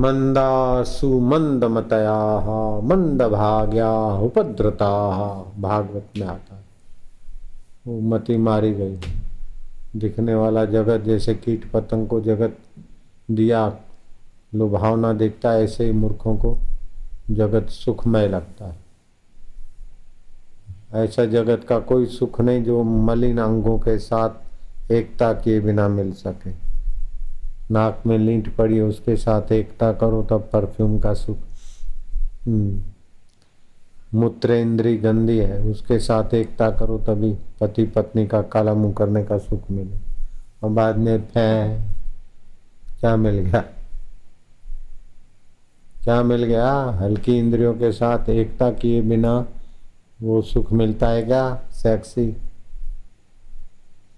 मंदासु मंद मतया मंद भाग्या उपद्रता। भागवत में आता है। वो मति मारी गई। दिखने वाला जगत, जैसे कीट पतंग को जगत दिया लुभावना देखता है, ऐसे ही मूर्खों को जगत सुखमय लगता है। ऐसा जगत का कोई सुख नहीं जो मलिन अंगों के साथ एकता किए बिना मिल सके। नाक में लींट पड़ी, उसके साथ एकता करो तब परफ्यूम का सुख। हम्म। मूत्र इंद्री गंदी है, उसके साथ एकता करो तभी पति पत्नी का काला मुँह करने का सुख मिले। और बाद में फै, क्या मिल गया? क्या मिल गया? हल्की इंद्रियों के साथ एकता किए बिना वो सुख मिलता है क्या? सेक्सी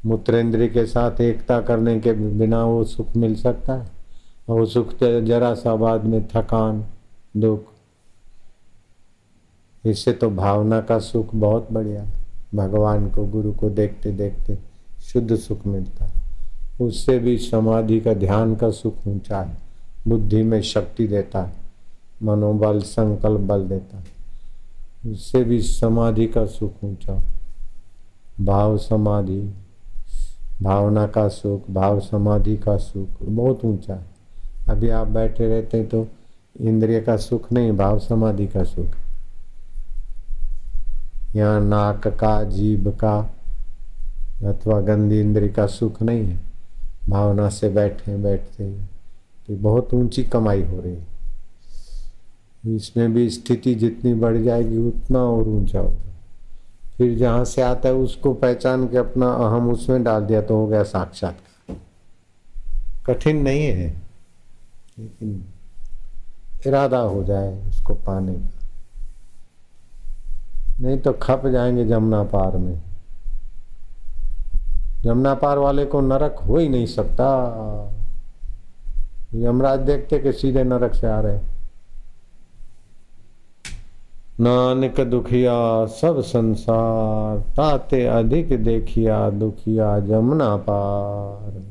मूत्रेंद्र के साथ एकता करने के बिना वो सुख मिल सकता है। और वो सुख जरा सा बाद में थकान, दुख, इससे तो भावना का सुख बहुत बढ़िया भगवान को, गुरु को देखते देखते शुद्ध सुख मिलता है। उससे भी समाधि का ध्यान का सुख ऊँचा है। बुद्धि में शक्ति देता है। मनोबल, संकल्प बल देता है। उससे भी समाधि का सुख ऊँचा भाव समाधि भावना का सुख, भाव समाधि का सुख, बहुत ऊँचा है। अभी आप बैठे रहते हैं तो इंद्रिय का सुख नहीं, भाव समाधि का सुख। यहाँ नाक का, जीभ का अथवा गंदी इंद्रिय का सुख नहीं है। भावना से बैठे बैठते तो बहुत ऊँची कमाई हो रही है। इसमें भी स्थिति जितनी बढ़ जाएगी, उतना और ऊँचा होगा। फिर जहाँ से आता है उसको पहचान के अपना अहम उसमें डाल दिया तो हो गया साक्षात्कार कठिन नहीं है, लेकिन इरादा हो जाए उसको पाने का। नहीं तो खप जाएँगे जमुना पार में। जमुना पार वाले को नरक हो ही नहीं सकता। यमराज देखते कि सीधे नरक से आ रहे नानक दुखिया सब संसार, ताते अधिक देखिया दुखिया जमुना पार।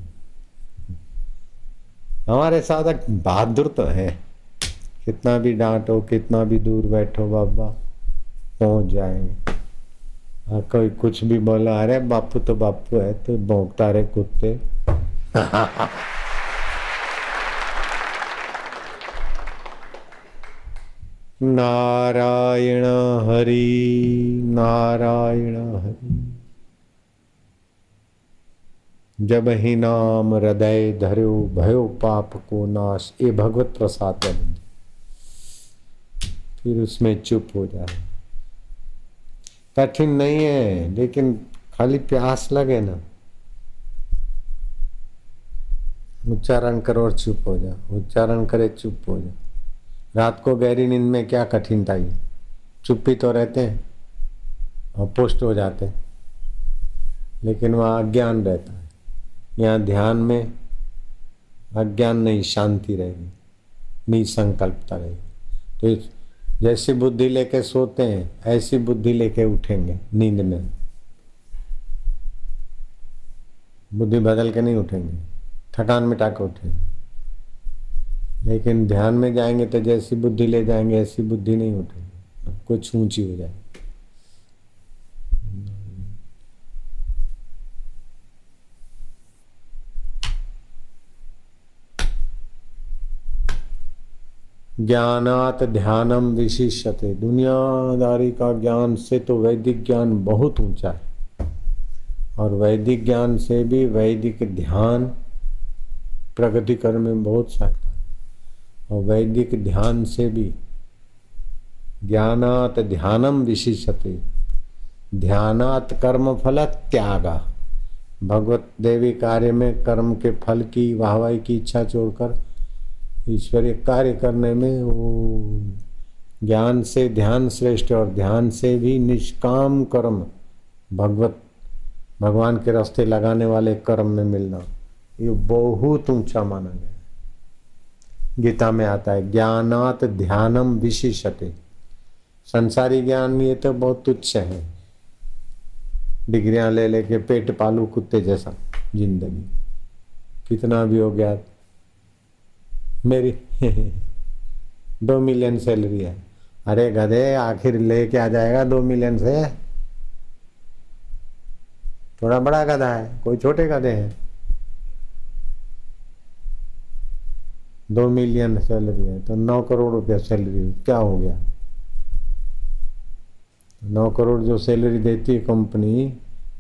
हमारे साधक बहादुर तो है। कितना भी डांटो, कितना भी दूर बैठो, बाबा, पहुँच जाएँगे। हाँ कोई कुछ भी बोला, अरे बापू तो बापू है तो भोंकता रहे कुत्ते। नारायण हरि नारायण हरि। जब ही नाम हृदय धर्यो, भयो पाप को नाश ये भगवत प्रसाद फिर उसमें चुप हो जाए। कठिन नहीं है, लेकिन खाली प्यास लगे ना। उच्चारण करो और चुप हो जा उच्चारण करे, चुप हो जा रात को गहरी नींद में क्या कठिनता है चुप्पी तो रहते हैं और पुष्ट हो जाते हैं, लेकिन वहाँ अज्ञान रहता है। यहाँ ध्यान में अज्ञान नहीं, शांति रहेगी, निसंकल्पता रहेगी। तो जैसी बुद्धि लेके सोते हैं, ऐसी बुद्धि लेके उठेंगे नींद में। बुद्धि बदल के नहीं उठेंगे, थकान मिटा के उठेंगे। लेकिन ध्यान में जाएँगे तो जैसी बुद्धि ले जाएँगे, ऐसी बुद्धि नहीं उठेगी कुछ ऊँची हो जाए ज्ञानात ध्यानम विशिष्यते। दुनियादारी का ज्ञान से तो वैदिक ज्ञान बहुत ऊँचा है। और वैदिक ज्ञान से भी वैदिक ध्यान प्रगति करने में बहुत सहायता और वैदिक ध्यान से भी ज्ञानात ध्यानम विशिषते ध्यानात कर्म फल त्यागा। भगवत देवी कार्य में कर्म के फल की, वाहवाही की इच्छा छोड़कर ईश्वरीय कार्य करने में वो ज्ञान से ध्यान श्रेष्ठ और ध्यान से भी निष्काम कर्म, भगवत, भगवान के रास्ते लगाने वाले कर्म में मिलना, ये बहुत ऊँचा माना गया गीता में आता है, ज्ञानात ध्यानम विशिषते संसारी ज्ञान ये तो बहुत तुच्छ है। डिग्रियाँ ले लेके पेट पालू कुत्ते जैसा ज़िंदगी। कितना भी हो गया, मेरी दो मिलियन सैलरी है। अरे गधे, आखिर लेके आ जाएगा दो मिलियन से। थोड़ा बड़ा गधा है, कोई छोटे गधे हैं। दो मिलियन सैलरी है तो नौ करोड़ रुपया सैलरी क्या हो गया? नौ करोड़ जो सैलरी देती है कंपनी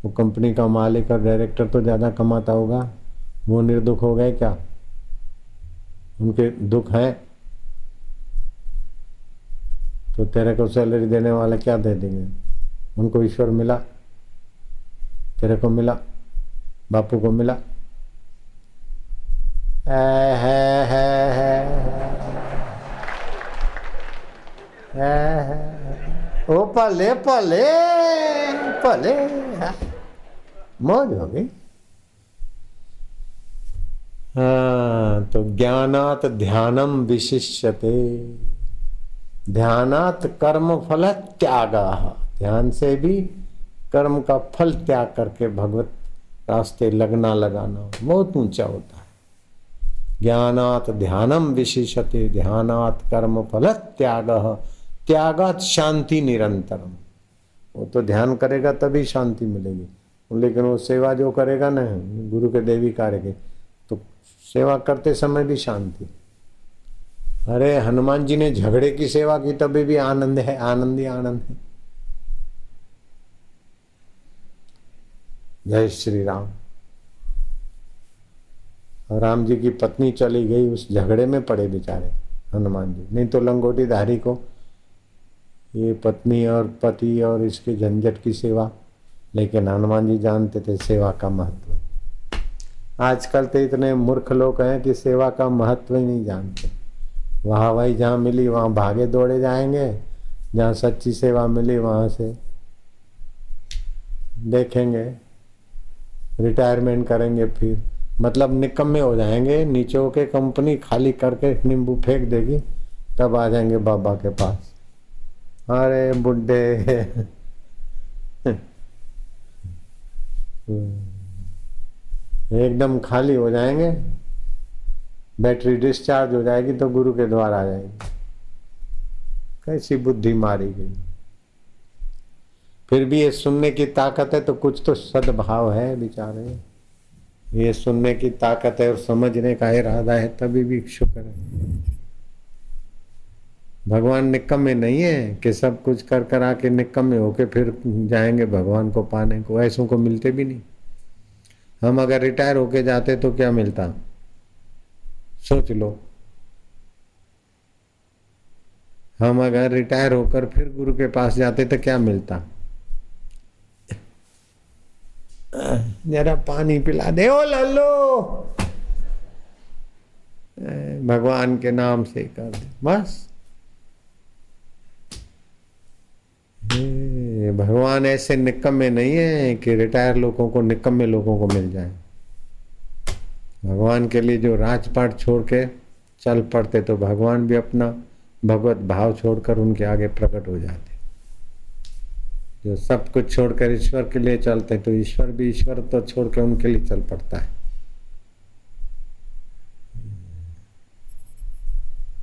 वो कंपनी का मालिक और डायरेक्टर तो ज़्यादा कमाता होगा। वो निर्दुख हो गए क्या? उनके दुख है? तो तेरे को सैलरी देने वाले क्या दे देंगे? उनको ईश्वर मिला? तेरे को मिला? बापू को मिला? है है है है है ओ पले पले पले। मौज हो गई। हाँ तो ज्ञानात ध्यानम विशिष्यते। ध्यानात कर्म फल त्याग ध्यान से भी कर्म का फल त्याग करके भगवत रास्ते लगना लगाना बहुत ऊँचा होता है। ज्ञानात ध्यानम विशिषते ध्यानात कर्म फल त्याग त्यागात शांति निरंतरम। वो तो ध्यान करेगा तभी शांति मिलेगी। लेकिन वो सेवा जो करेगा ना, गुरु के देवी कार्य के तो सेवा करते समय भी शांति। अरे, हनुमान जी ने झगड़े की सेवा की, तभी भी आनंद है, आनंद ही आनंद है। जय श्री राम। राम जी की पत्नी चली गई, उस झगड़े में पड़े बेचारे हनुमान जी। नहीं तो लंगोटी धारी को ये पत्नी और पति और इसके झंझट की सेवा, लेकिन हनुमान जी जानते थे सेवा का महत्व। आजकल तो इतने मूर्ख लोग हैं कि सेवा का महत्व ही नहीं जानते। वहाँ वही जहाँ मिली, वहाँ भागे दौड़े जाएँगे। जहाँ सच्ची सेवा मिली, वहाँ से देखेंगे। रिटायरमेंट करेंगे फिर। मतलब निकम्मे हो जाएँगे, नीचे होके कंपनी खाली करके नींबू फेंक देगी, तब आ जाएँगे बाबा के पास। अरे बुढ़े एकदम खाली हो जाएँगे। बैटरी डिस्चार्ज हो जाएगी तो गुरु के द्वार आ जाएगी। कैसी बुद्धि मारी गई। फिर भी ये सुनने की ताकत है तो कुछ तो सद्भाव है बेचारे। ये सुनने की ताकत है और समझने का इरादा है, तभी भी शुक्र है। भगवान निकम्मे नहीं है कि सब कुछ कर कर आके निकम्मे होके फिर जाएँगे भगवान को पाने को। ऐसों को मिलते भी नहीं। हम अगर रिटायर होके जाते तो क्या मिलता? सोच लो। हम अगर रिटायर होकर फिर गुरु के पास जाते तो क्या मिलता? जरा पानी पिला दे। ओ लल्लो भगवान के नाम से कर दे। बस। भगवान ऐसे निकम्मे नहीं है कि रिटायर लोगों को, निकम्मे लोगों को मिल जाए। भगवान के लिए जो राजपाट छोड़ के चल पड़ते तो भगवान भी अपना भगवत भाव छोड़कर उनके आगे प्रकट हो जाते। जो सब कुछ छोड़कर ईश्वर के लिए चलते तो ईश्वर भी ईश्वर तो छोड़ के उनके लिए चल पड़ता है।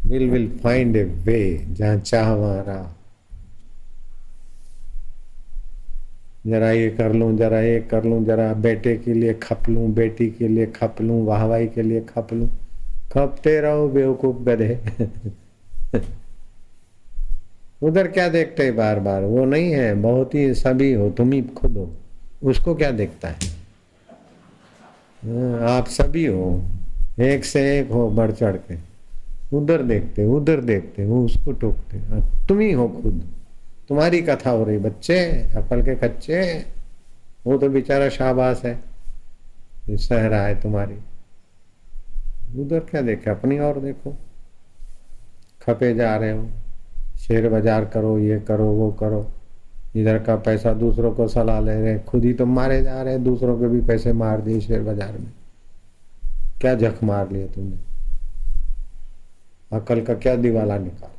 Will will find a way जहाँ चाह वहाँ रहा। जरा ये कर लूँ जरा ये कर लूँ जरा बेटे के लिए खप लूँ बेटी के लिए खप लूँ वाहवाही के लिए खप लूँ। खपते रहो बेवकूफ़ गधे। उधर क्या देखते है बार बार वो नहीं है बहुत ही सभी हो तुम ही खुद हो। उसको क्या देखता है? हाँ, आप सभी हो एक से एक हो बढ़ चढ़ के। उधर देखते उधर देखते वो उसको टोकते तुम ही हो खुद। तुम्हारी कथा हो रही बच्चे अकल के कच्चे वो तो बेचारा शाबाश है सह रहा है तुम्हारी। उधर क्या देखे, अपनी और देखो। खपे जा रहे हो शेयर बाज़ार करो, ये करो, वो करो। इधर का पैसा दूसरों को सलाह ले रहे खुद ही तो मारे जा रहे दूसरों के भी पैसे मार दिए शेयर बाज़ार में। क्या जख मार लिया तुमने? अकल का क्या दिवाला निकाला?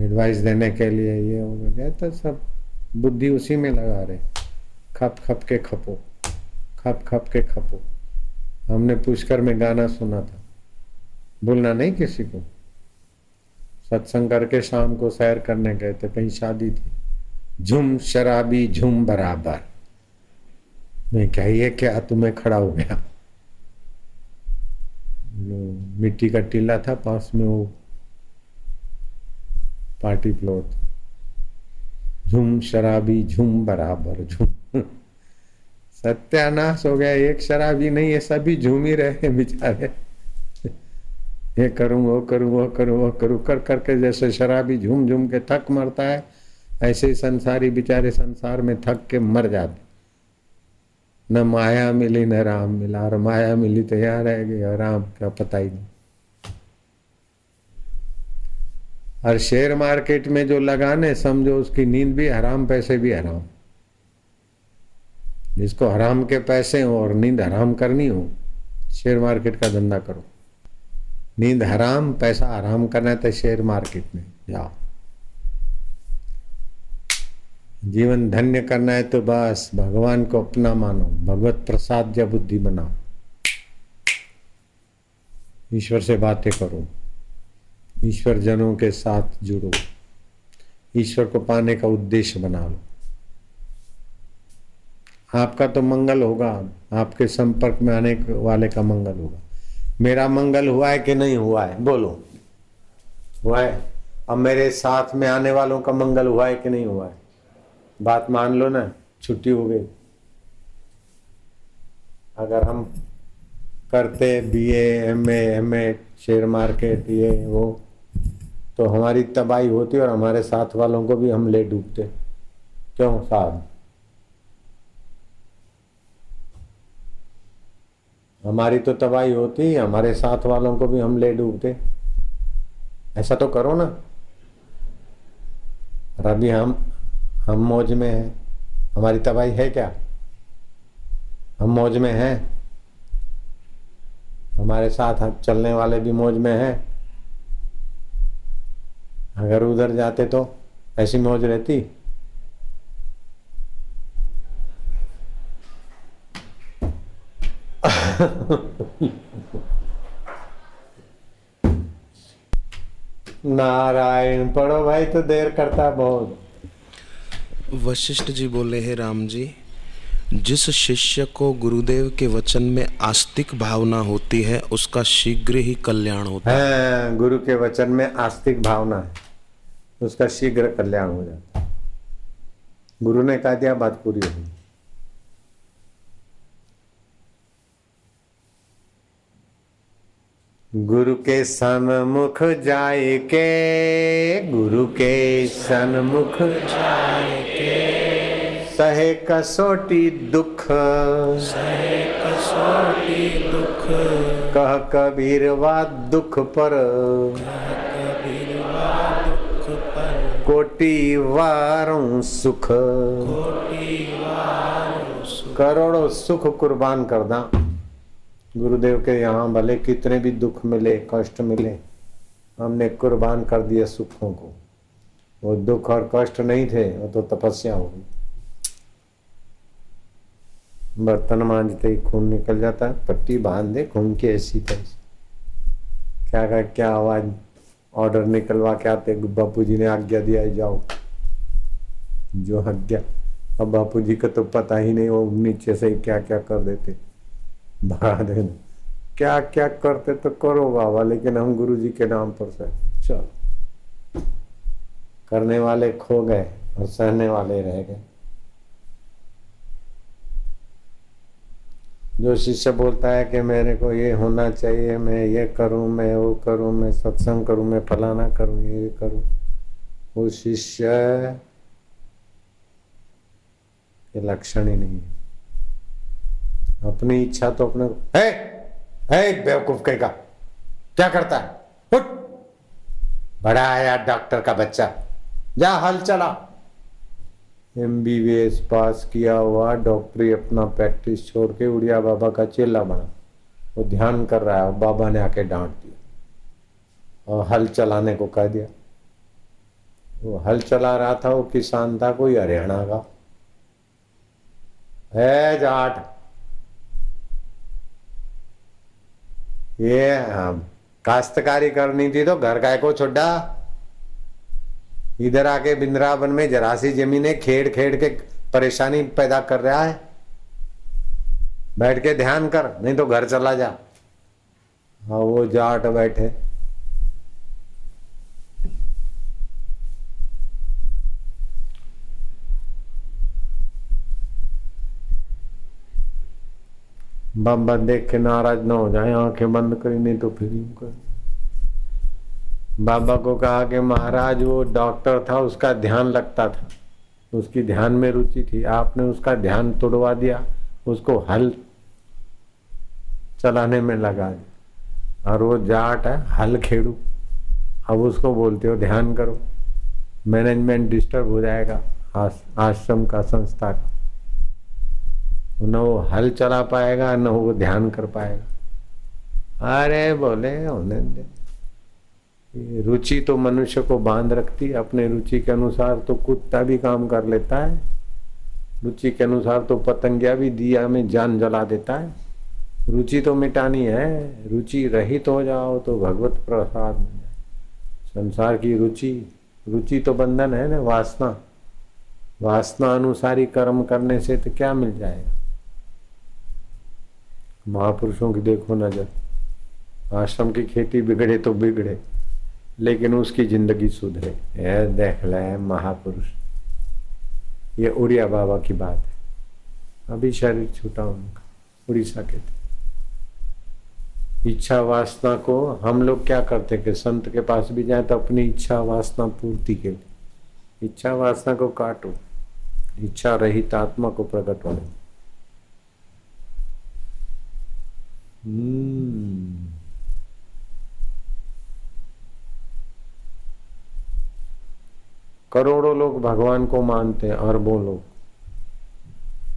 एडवाइस देने के लिए ये हो गया। तो सब बुद्धि उसी में लगा रहे। खप खप के खपो। खप खप के खपो। हमने पुष्कर में गाना सुना था। भूलना नहीं किसी को। सत्संग करके शाम को सैर करने गए थे, कहीं शादी थी। झुम शराबी, झुम बराबर। मैं क्या ये क्या तुम्हें खड़ा हो गया? मिट्टी का टीला था, पास में वो पार्टी प्लॉट। झुम शराबी, झुम बराबर, झुम। सत्यानाश हो गया, एक शराबी नहीं है, सभी झूम ही रहे बेचारे। ये करूँ, वो करूँ वो करूँ वो करूँ, कर करके जैसे शराबी झूम झूम के थक मरता है, ऐसे ही संसारी बेचारे संसार में थक के मर जाते। न माया मिली, न राम मिला, और माया मिली तो यहाँ रह गई, और राम, क्या पता ही नहीं। और शेयर मार्केट में जो लगाने, समझो उसकी नींद भी हराम, पैसे भी हराम। जिसको हराम के पैसे हो और नींद हराम करनी हो, शेयर मार्केट का धंधा करो। नींद हराम, पैसा हराम करना है तो शेयर मार्केट में जाओ। जीवन धन्य करना है तो बस, भगवान को अपना मानो। भगवत प्रसाद या बुद्धि बनाओ। ईश्वर से बातें करो। ईश्वर जनों के साथ जुड़ो। ईश्वर को पाने का उद्देश्य बना लो। आपका तो मंगल होगा, आपके संपर्क में आने वाले का मंगल होगा। मेरा मंगल हुआ है कि नहीं हुआ है? बोलो। हुआ है। अब मेरे साथ में आने वालों का मंगल हुआ है कि नहीं हुआ है? बात मान लो ना, छुट्टी हो गई। अगर हम करते BA MA MA share market ये, वो तो हमारी तबाही होती और हमारे साथ वालों को भी हम ले डूबते। क्यों? साहब। हमारी तो तबाही होती, हमारे साथ वालों को भी हम ले डूबते। ऐसा तो करो ना। अभी हम हम मौज में हैं। हमारी तबाही है क्या? हम मौज में हैं। हमारे साथ चलने वाले भी मौज में हैं। अगर उधर जाते तो ऐसी मौज रहती। नारायण पढ़ो भाई तो देर करता बहुत। वशिष्ठ जी बोले हैं राम जी जिस शिष्य को गुरुदेव के वचन में आस्तिक भावना होती है उसका शीघ्र ही कल्याण होता है। गुरु के वचन में आस्तिक भावना है। उसका शीघ्र कल्याण हो जाता है। गुरु ने कहा दिया बात पूरी होगी गुरु के सन्मुख जाए के गुरु के सन्मुख जाए के सहे कसोटी दुख सहे कसोटी दुख। कह कबीर वा दुख पर। कोटि वारों सुख। करोड़ों सुख कुर्बान कर दा गुरुदेव के यहाँ भले कितने भी दुख मिले, कष्ट मिले, हमने कुर्बान कर दिए सुखों को। वो दुख और कष्ट नहीं थे, वो तो तपस्या होगी बर्तन मांझते ही खून निकल जाता है पट्टी बाँध दे खून की ऐसी तैसी। क्या क्या आवाज़? ऑर्डर निकलवा के आते बापू जी ने आज्ञा दिया जाओ। जो आज्ञा अब बापू जी का तो पता ही नहीं, वो नीचे से ही क्या क्या कर देते। देना क्या क्या करते तो करो बाबा, लेकिन हम गुरु जी के नाम पर से। चलो। करने वाले खो गए और सहने वाले रह गए। जो शिष्य बोलता है कि मेरे को ये होना चाहिए, मैं ये करूँ, मैं वो करूँ, मैं सत्संग करूँ, मैं फलाना करूँ, ये करूँ। वो शिष्य के लक्षण ही नहीं है। अपनी इच्छा तो अपने है! है! बेवकूफ़ कहेगा क्या करता है? उठ! बड़ा आया डॉक्टर का बच्चा। जा, हल चला। एमबीबीएस पास किया हुआ डॉक्टरी अपना प्रैक्टिस छोड़ के उड़िया बाबा का चेला बना। वो ध्यान कर रहा है बाबा ने आके डांट दिया और हल चलाने को कह दिया। वो हल चला रहा था वो किसान था कोई हरियाणा का। है जाट। ये हाँ, काश्तकारी करनी थी तो घर का को छोड़ा इधर आके बिंद्रावन में जरासी जमीनें खेड़ खेड़ के परेशानी पैदा कर रहा है। बैठ के ध्यान कर, नहीं तो घर चला जा। हाँ वो जाट बैठे। बाबा देख के नाराज़ ना हो जाए, आँखें बंद करी, नहीं तो फिर यूँ कर। बाबा को कहा कि महाराज, वो डॉक्टर था, उसका ध्यान लगता था। उसकी ध्यान में रुचि थी। आपने उसका ध्यान तोड़वा दिया, उसको हल चलाने में लगा और वो जाट है, हल खेड़ू। अब उसको बोलते हो, ध्यान करो। मैनेजमेंट डिस्टर्ब हो जाएगा आश्रम का संस्था का। न वो हल चला पाएगा, न वो ध्यान कर पाएगा। अरे बोले दे। रुचि तो मनुष्य को बाँध रखती है, अपने रुचि के अनुसार तो कुत्ता भी काम कर लेता है। रुचि के अनुसार तो पतंगिया भी दिया में जान जला देता है। रुचि तो मिटानी है, रुचि रहित तो हो जाओ तो भगवत प्रसाद संसार की रुचि रुचि तो बंधन है ना, वासना। वासना अनुसारी कर्म करने से तो क्या मिल जाएगा? महापुरुषों की देखो नज़र। आश्रम की खेती बिगड़े तो बिगड़े। लेकिन उसकी ज़िंदगी सुधरे। देख ले, महापुरुष। ये उड़िया बाबा की बात है। अभी शरीर छूटा उनका, उड़ीसा के थे। इच्छा वासना को हम लोग क्या करते कि संत के पास भी जाए तो अपनी इच्छा वासना पूर्ति के लिए। इच्छा वासना को काटो, इच्छा रहित आत्मा को प्रकट होने। हम्म। करोड़ों लोग भगवान को मानते हैं, अरबों लोग।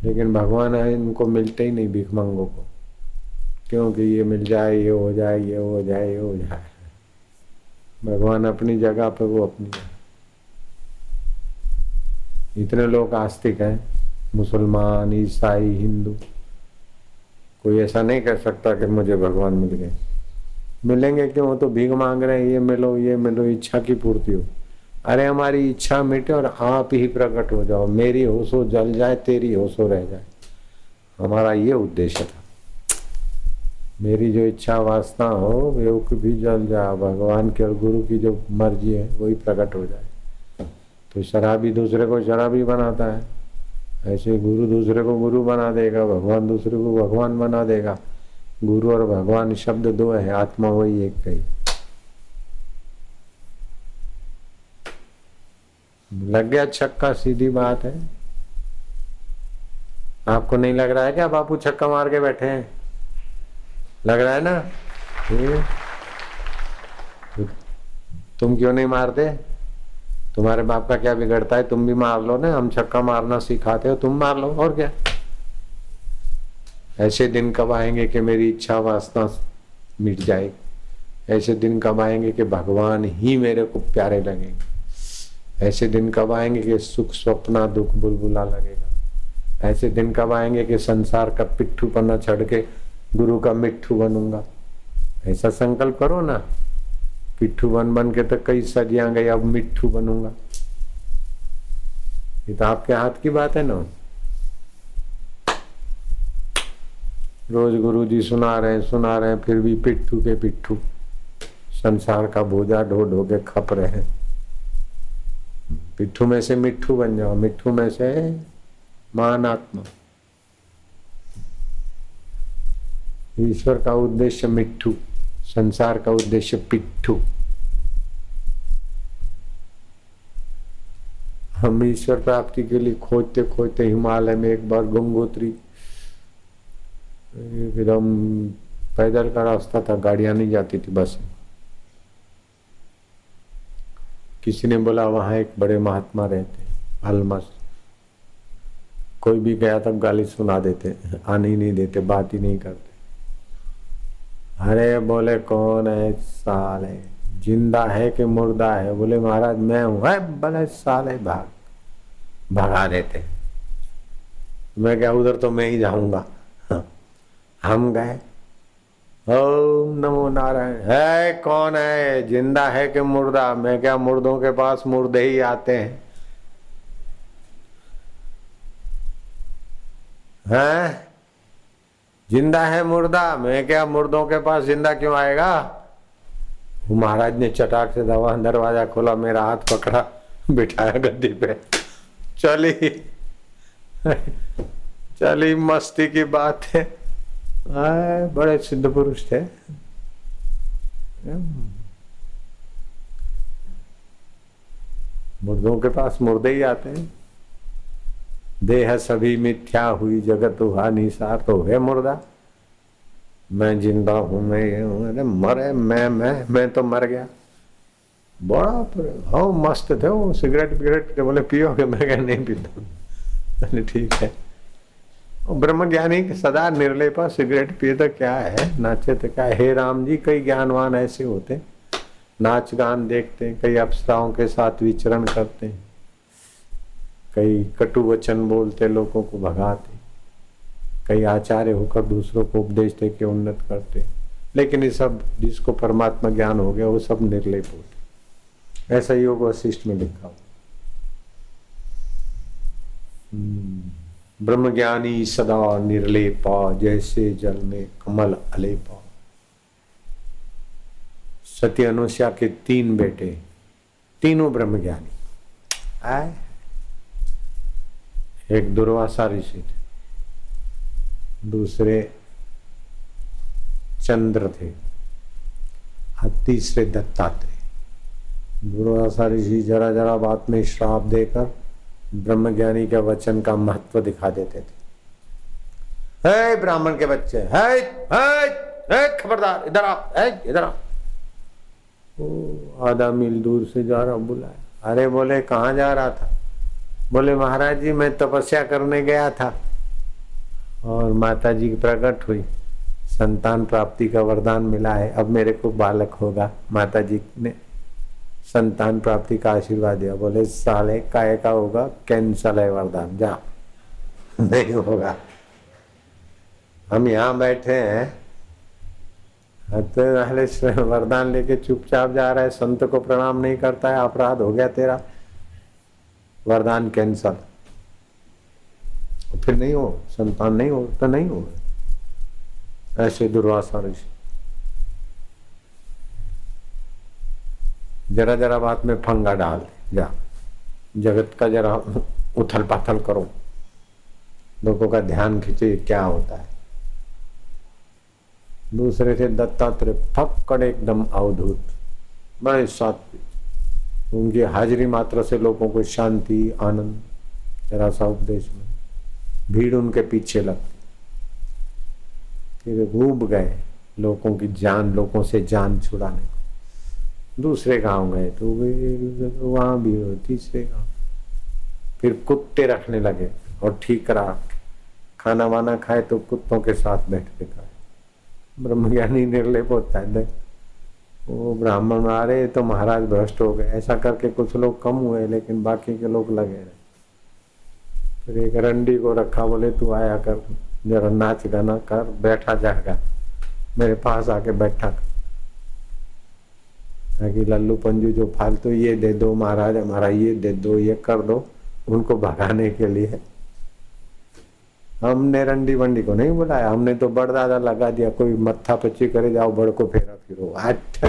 लेकिन भगवान है इनको मिलते ही नहीं भिखमंगों को। क्योंकि ये मिल जाए, ये हो जाए, ये हो जाए, ये हो जाए। भगवान अपनी जगह पे, वो अपनी इतने लोग आस्तिक हैं, मुसलमान, ईसाई, हिंदू। कोई ऐसा नहीं कर सकता कि मुझे भगवान मिल गए। मिलेंगे क्यों? तो भीख मांग रहे हैं, ये मिलो ये मिलो, इच्छा की पूर्ति हो। अरे हमारी इच्छा मिटे और आप ही प्रकट हो जाओ। मेरी होशो जल जाए, तेरी होशो रह जाए। हमारा ये उद्देश्य था। मेरी जो इच्छा वासना हो वो भी जल जाए, भगवान के और गुरु की जो मर्ज़ी है, वही प्रकट हो जाए। तो शराबी दूसरे को शराबी बनाता है। ऐसे गुरु दूसरे को गुरु बना देगा, भगवान दूसरे को भगवान बना देगा। गुरु और भगवान शब्द दो है, आत्मा वही एक कही लग गया छक्का सीधी बात है। आपको नहीं लग रहा है क्या बापू छक्का मार के बैठे हैं? लग रहा है ना? तुम क्यों नहीं मारते? तुम्हारे बाप का क्या बिगड़ता है? तुम भी मार लो ना। हम छक्का मारना सिखाते हो, तुम मार लो। और क्या? ऐसे दिन कब आएँगे कि मेरी इच्छा वासना मिट जाएगी ऐसे दिन कब आएँगे कि भगवान ही मेरे को प्यारे लगेंगे ऐसे दिन कब आएँगे कि सुख, स्वप्ना, दुख, बुलबुला लगेगा? ऐसे दिन कब आएँगे कि संसार का पिट्ठू पन्ना छड़ के गुरु का मिट्ठू बनूँगा? ऐसा संकल्प करो ना। पिट्ठू बन बन के तो कई सदियाँ गई, अब मिट्ठू बनूँगा। ये तो आपके हाथ की बात है ना। रोज गुरु जी सुना रहे हैं, सुना रहे हैं, फिर भी पिट्ठू के पिट्ठू। संसार का बोझा ढो ढो के खप रहे हैं। पिट्ठू में से मिट्ठू बन जाओ, मिट्ठू में से मान आत्मा ईश्वर का उद्देश्य मिट्ठू, संसार का उद्देश्य पिट्ठू। हम ईश्वर प्राप्ति के लिए खोजते खोजते हिमालय में एक बार गंगोत्री एकदम पैदल का रास्ता था, गाड़ियाँ नहीं जाती थी बस किसी ने बोला, वहाँ एक बड़े महात्मा रहते अलमस। कोई भी गया तब गाली सुना देते, आने ही नहीं देते, बात ही नहीं करते। अरे बोले, कौन है साल है? ज़िंदा है कि मुर्दा है? बोले, महाराज, मैं हूँ। है बोले साल है, भाग, भगा देते मैं क्या, उधर तो मैं ही जाऊँगा? हम गए ओम नमो नारायण। है, कौन है? ज़िंदा है कि मुर्दा? मैं क्या मुर्दों के पास मुर्दे ही आते हैं? हैं? ज़िंदा है मुर्दा? मैं क्या मुर्दों के पास ज़िंदा क्यों आएगा? वो महाराज ने चटाक से दवा, दरवाज़ा खोला, मेरा हाथ पकड़ा, बिठाया गद्दी पे। चली। चली, मस्ती की बात है। आए, बड़े सिद्ध पुरुष थे। मुर्दों के पास मुर्दे ही आते हैं। देह सभी मिथ्या हुई जगत हुआ निसार तो है मुर्दा। मैं ज़िंदा हूँ मैं ये हूँ अरे मरे मैं मैं मैं तो मर गया। बड़ा हाँ मस्त थे वो सिगरेट विगरेट बोले पियोगे मैं क्या नहीं पीता। ठीक है। ब्रह्म ज्ञानी सदा निर्लय पर सिगरेट पिए तो क्या है? नाचे तो क्या हे? राम जी, कई ज्ञानवान ऐसे होते नाच गान देखते कई अप्सराओं के साथ विचरण करते कई कटु वचन बोलते, लोगों को भगाते कई आचार्य होकर दूसरों को उपदेश दे के उन्नत करते लेकिन ये सब जिसको परमात्मा ज्ञान हो गया, वो सब निर्लेप होते ऐसा योग वशिष्ठ में लिखा हुआ हम्म। ब्रह्म ज्ञानी सदा निर्लेपा, जैसे जल में कमल अलेपा। सत्य अनुष्या के तीन बेटे, तीनों ब्रह्म ज्ञानी आए। एक दुर्वासा ऋषि थे, दूसरे चंद्र थे, और तीसरे दत्तात्रेय दुर्वासा ऋषि जरा जरा बात में श्राप देकर ब्रह्मज्ञानी के वचन का महत्व दिखा देते थे। है ब्राह्मण के बच्चे, है है खबरदार, इधर आप है, इधर आप आधा मील दूर से जा रहा बुलाया। अरे बोले, कहाँ जा रहा था? बोले, महाराज जी, मैं तपस्या करने गया था। और माता जी प्रकट हुई। संतान प्राप्ति का वरदान मिला है। अब मेरे को बालक होगा माता जी ने संतान प्राप्ति का आशीर्वाद दिया। बोले, साले काय का होगा? कैंसल है वरदान। जा। नहीं होगा। हम यहाँ बैठे हैं। तो वरदान लेके चुपचाप जा रहा है। संत को प्रणाम नहीं करता है। अपराध हो गया तेरा। वरदान कैंसल फिर नहीं हो। संतान नहीं हो तो नहीं हो ऐसे दुर्वासा ऋषि। जरा जरा बात में फंगा डाल, जा। जगत का जरा उथल पाथल करो। लोगों का ध्यान खींचे, क्या होता है? दूसरे थे दत्तात्रेय, फक्कड़ एकदम अवधूत। बड़े सात्विक उनकी हाजिरी मात्र से लोगों को शांति, आनंद, जरा सा उपदेश में भीड़ उनके पीछे लगती फिर डूब गए, लोगों की जान, लोगों से जान छुड़ाने को। दूसरे गाँव गए तो वहाँ भी हो तीसरे गाँव। फिर कुत्ते रखने लगे और ठीक रहा खाना वाना खाए तो कुत्तों के साथ बैठ के खाए ब्रह्मज्ञानी निर्लेप होता है वो ब्राह्मण आ रहे तो महाराज भ्रष्ट हो गए। ऐसा करके कुछ लोग कम हुए, लेकिन बाकी के लोग लगे रहे। फिर एक रंडी को रखा, बोले, तू आया कर, जरा नाच गाना कर, बैठा जाएगा मेरे पास आके बैठा ताकि लल्लू पंजू जो फालतू ये दे दो महाराज हमारा ये दे दो ये कर दो उनको भगाने के लिए। हमने रंडी वंडी को नहीं बुलाया हमने तो बड़दादा लगा दिया कोई मत्था पच्ची करे जाओ बड़ को फेरा फिरो। अच्छा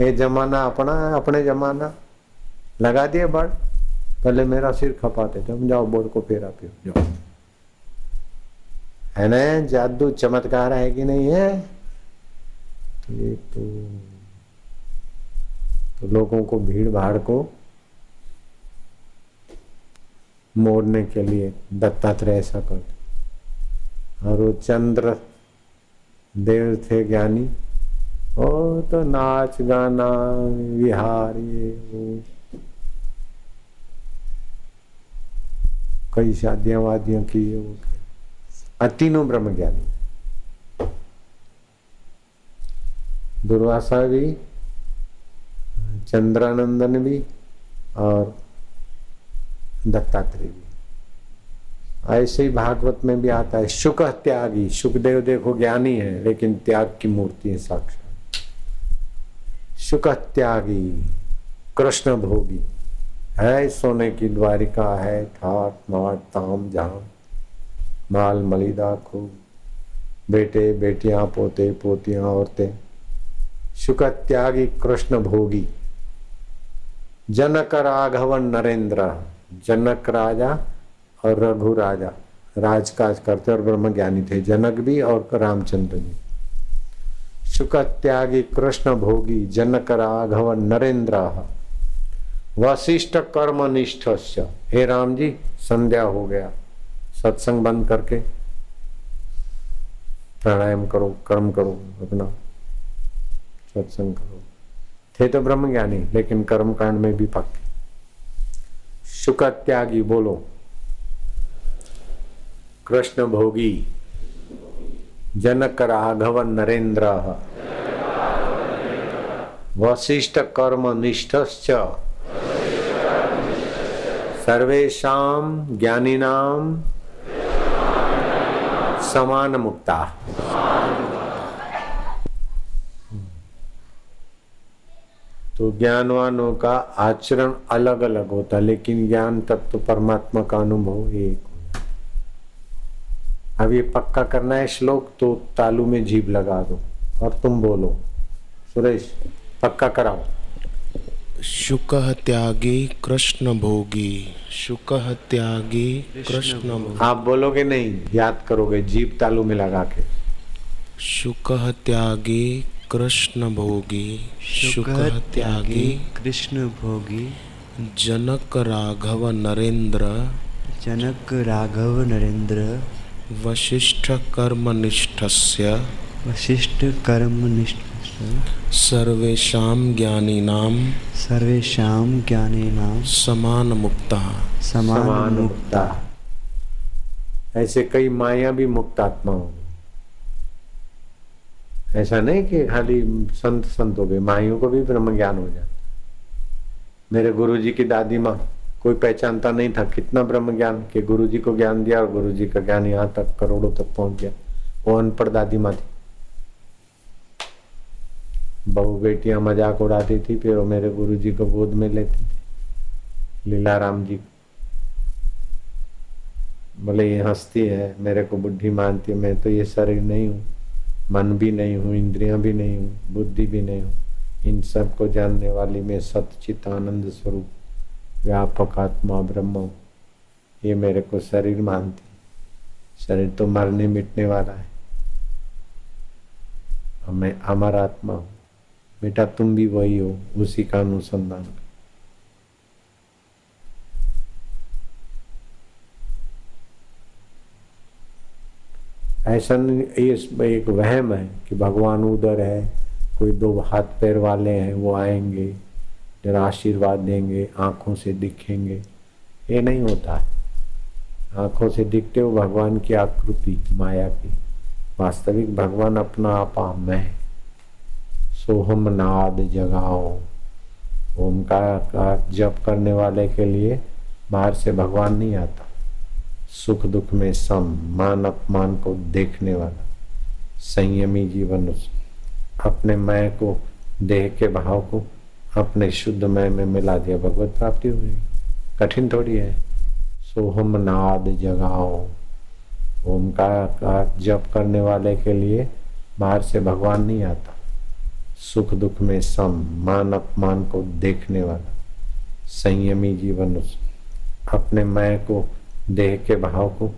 ये जमाना अपना है अपने जमाना। लगा दिए बड़ पहले मेरा सिर खपाते थे हम जाओ बड़ को फेरा फिर जाओ। है ना? जादू चमत्कार है कि नहीं है? तो ये तो, तो लोगों को भीड़ भाड़ को मोड़ने के लिए दत्तात्रेय ऐसा करते और वो चंद्र देव थे ज्ञानी ओ तो नाच गाना, विहार, ये वो। कई शादियाँ वादियाँ की वो। तीनों ब्रह्म ज्ञानी दुर्वासा भी चंद्रानंदन भी और दत्तात्रेय भी। ऐसे ही भागवत में भी आता है, शुक त्यागी। सुखदेव देखो ज्ञानी है, लेकिन त्याग की मूर्ति है साक्षात। शुक त्यागी, कृष्ण भोगी। है सोने की द्वारिका, है ठाट, माट, ताम, जाम। माल, मलिदा, खूब। बेटे, बेटियाँ, पोते, पोतियाँ, औरतें। शुक त्यागी, कृष्ण भोगी। जनक राघवन नरेंद्र, जनक राजा और रघु राजा। राजकाज करते और ब्रह्म ज्ञानी थे। जनक भी और रामचंद्र जी शुक त्यागी कृष्ण भोगी, जनक राघव नरेंद्र। वशिष्ठ कर्म निष्ठ हे राम जी, संध्या हो गया। सत्संग बंद करके प्राणायाम करो, कर्म करो, अपना सत्संग करो। थे तो ब्रह्म ज्ञानी लेकिन कर्म कांड में भी पक्के शुक त्यागी बोलो, कृष्ण भोगी जनक राघव नरेंद्र। वशिष्ठ कर्म निष्ठ सर्वेशा ज्ञानीनाम समान मुक्ता तो ज्ञानवानों का आचरण अलग अलग होता लेकिन ज्ञान तत्व तो परमात्मा का अनुभव एक अब ये पक्का करना है श्लोक तो तालू में जीभ लगा दो और तुम बोलो। सुरेश पक्का कराओ। शुक त्यागी कृष्ण भोगी शुक त्यागी कृष्ण भोगी। आप बोलोगे नहीं याद करोगे जीप तालू में लगा के। शुक त्यागी कृष्ण भोगी शुक त्यागी कृष्ण भोगी। जनक राघव नरेंद्र जनक राघव नरेंद्र। वशिष्ठ कर्मनिष्ठस्य वशिष्ठ कर्मनिष्ठ सर्वेषां ज्ञानीनां सर्वेषां ज्ञानीनां। समान मुक्ता समान मुक्ता ऐसे कई माया भी मुक्त आत्मा हो ऐसा नहीं कि खाली संत संत हो गए, माइयों को भी ब्रह्म ज्ञान हो जाता मेरे गुरुजी की दादी माँ, कोई पहचानता नहीं था कितना ब्रह्म ज्ञान, के गुरुजी को ज्ञान दिया और गुरुजी का ज्ञान यहाँ तक, करोड़ों तक पहुँच गया। वो अनपढ़ दादी माँ थी। बहु बेटियाँ मज़ाक उड़ाती थी, फिर वो मेरे गुरु जी को गोद में लेती थी। लीलाराम जी बोले ये हंसती है, मेरे को बुढ़ी मानती है, मैं तो ये शरीर नहीं हूँ। मन भी नहीं हूँ, इंद्रियाँ भी नहीं हूँ, बुद्धि भी नहीं हूँ। इन सबको जानने वाली मैं सतचित आनंद स्वरूप, व्यापक आत्मा ब्रह्म ये मेरे को शरीर मानती शरीर तो मरने मिटने वाला है। मैं अमर आत्मा हूँ। बेटा तुम भी वही हो, उसी का अनुसंधान। ऐसा नहीं, ये एक वहम है कि भगवान उधर है, कोई दो हाथ पैर वाले हैं, वो आएँगे जरा आशीर्वाद देंगे, आँखों से दिखेंगे। ये नहीं होता है। आँखों से दिखते हो भगवान की आकृति, माया की। वास्तविक भगवान अपना आपा मैं सोहम नाद जगाओ। ओमकार का जप करने वाले के लिए बाहर से भगवान नहीं आता। सुख दुख में सम मान अपमान को देखने वाला, संयमी जीवन अपने मैं को, देह के भाव को, अपने शुद्ध मय में मिला दिया भगवत प्राप्ति हो हुई कठिन थोड़ी है। सोहम नाद जगाओ। ओमकार का जप करने वाले के लिए बाहर से भगवान नहीं आता। सुख दुख में सम मान अपमान को देखने वाला, संयमी जीवन अपने मैं को देह के भाव को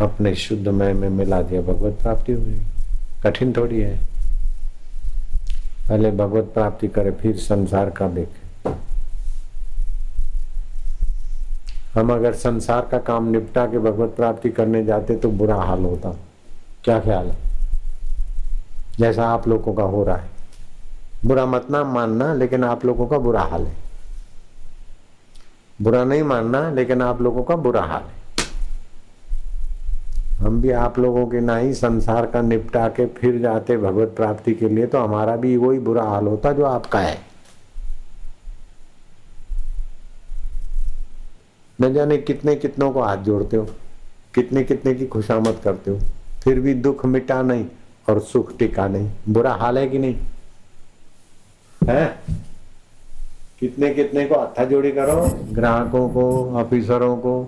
अपने शुद्ध मय में मिला दिया। भगवत प्राप्ति हुई कठिन थोड़ी है। पहले भगवत प्राप्ति करे, फिर संसार का देखे। हम अगर संसार का काम निपटा के भगवत प्राप्ति करने जाते तो बुरा हाल होता। क्या ख्याल है? जैसा आप लोगों का हो रहा है। बुरा मत ना मानना, लेकिन आप लोगों का बुरा हाल है। बुरा नहीं मानना, लेकिन आप लोगों का बुरा हाल है। हम भी आप लोगों के ना ही संसार का निपटा के फिर जाते भगवत प्राप्ति के लिए तो हमारा भी वही बुरा हाल होता जो आपका है। न जाने कितने कितनों को हाथ जोड़ते हो, कितने कितने की खुशामद करते हो, फिर भी दुख मिटा नहीं और सुख टिका नहीं। बुरा हाल है कि नहीं? है? कितने कितने को हथा जोड़ी करो? ग्राहकों को, ऑफिसरों को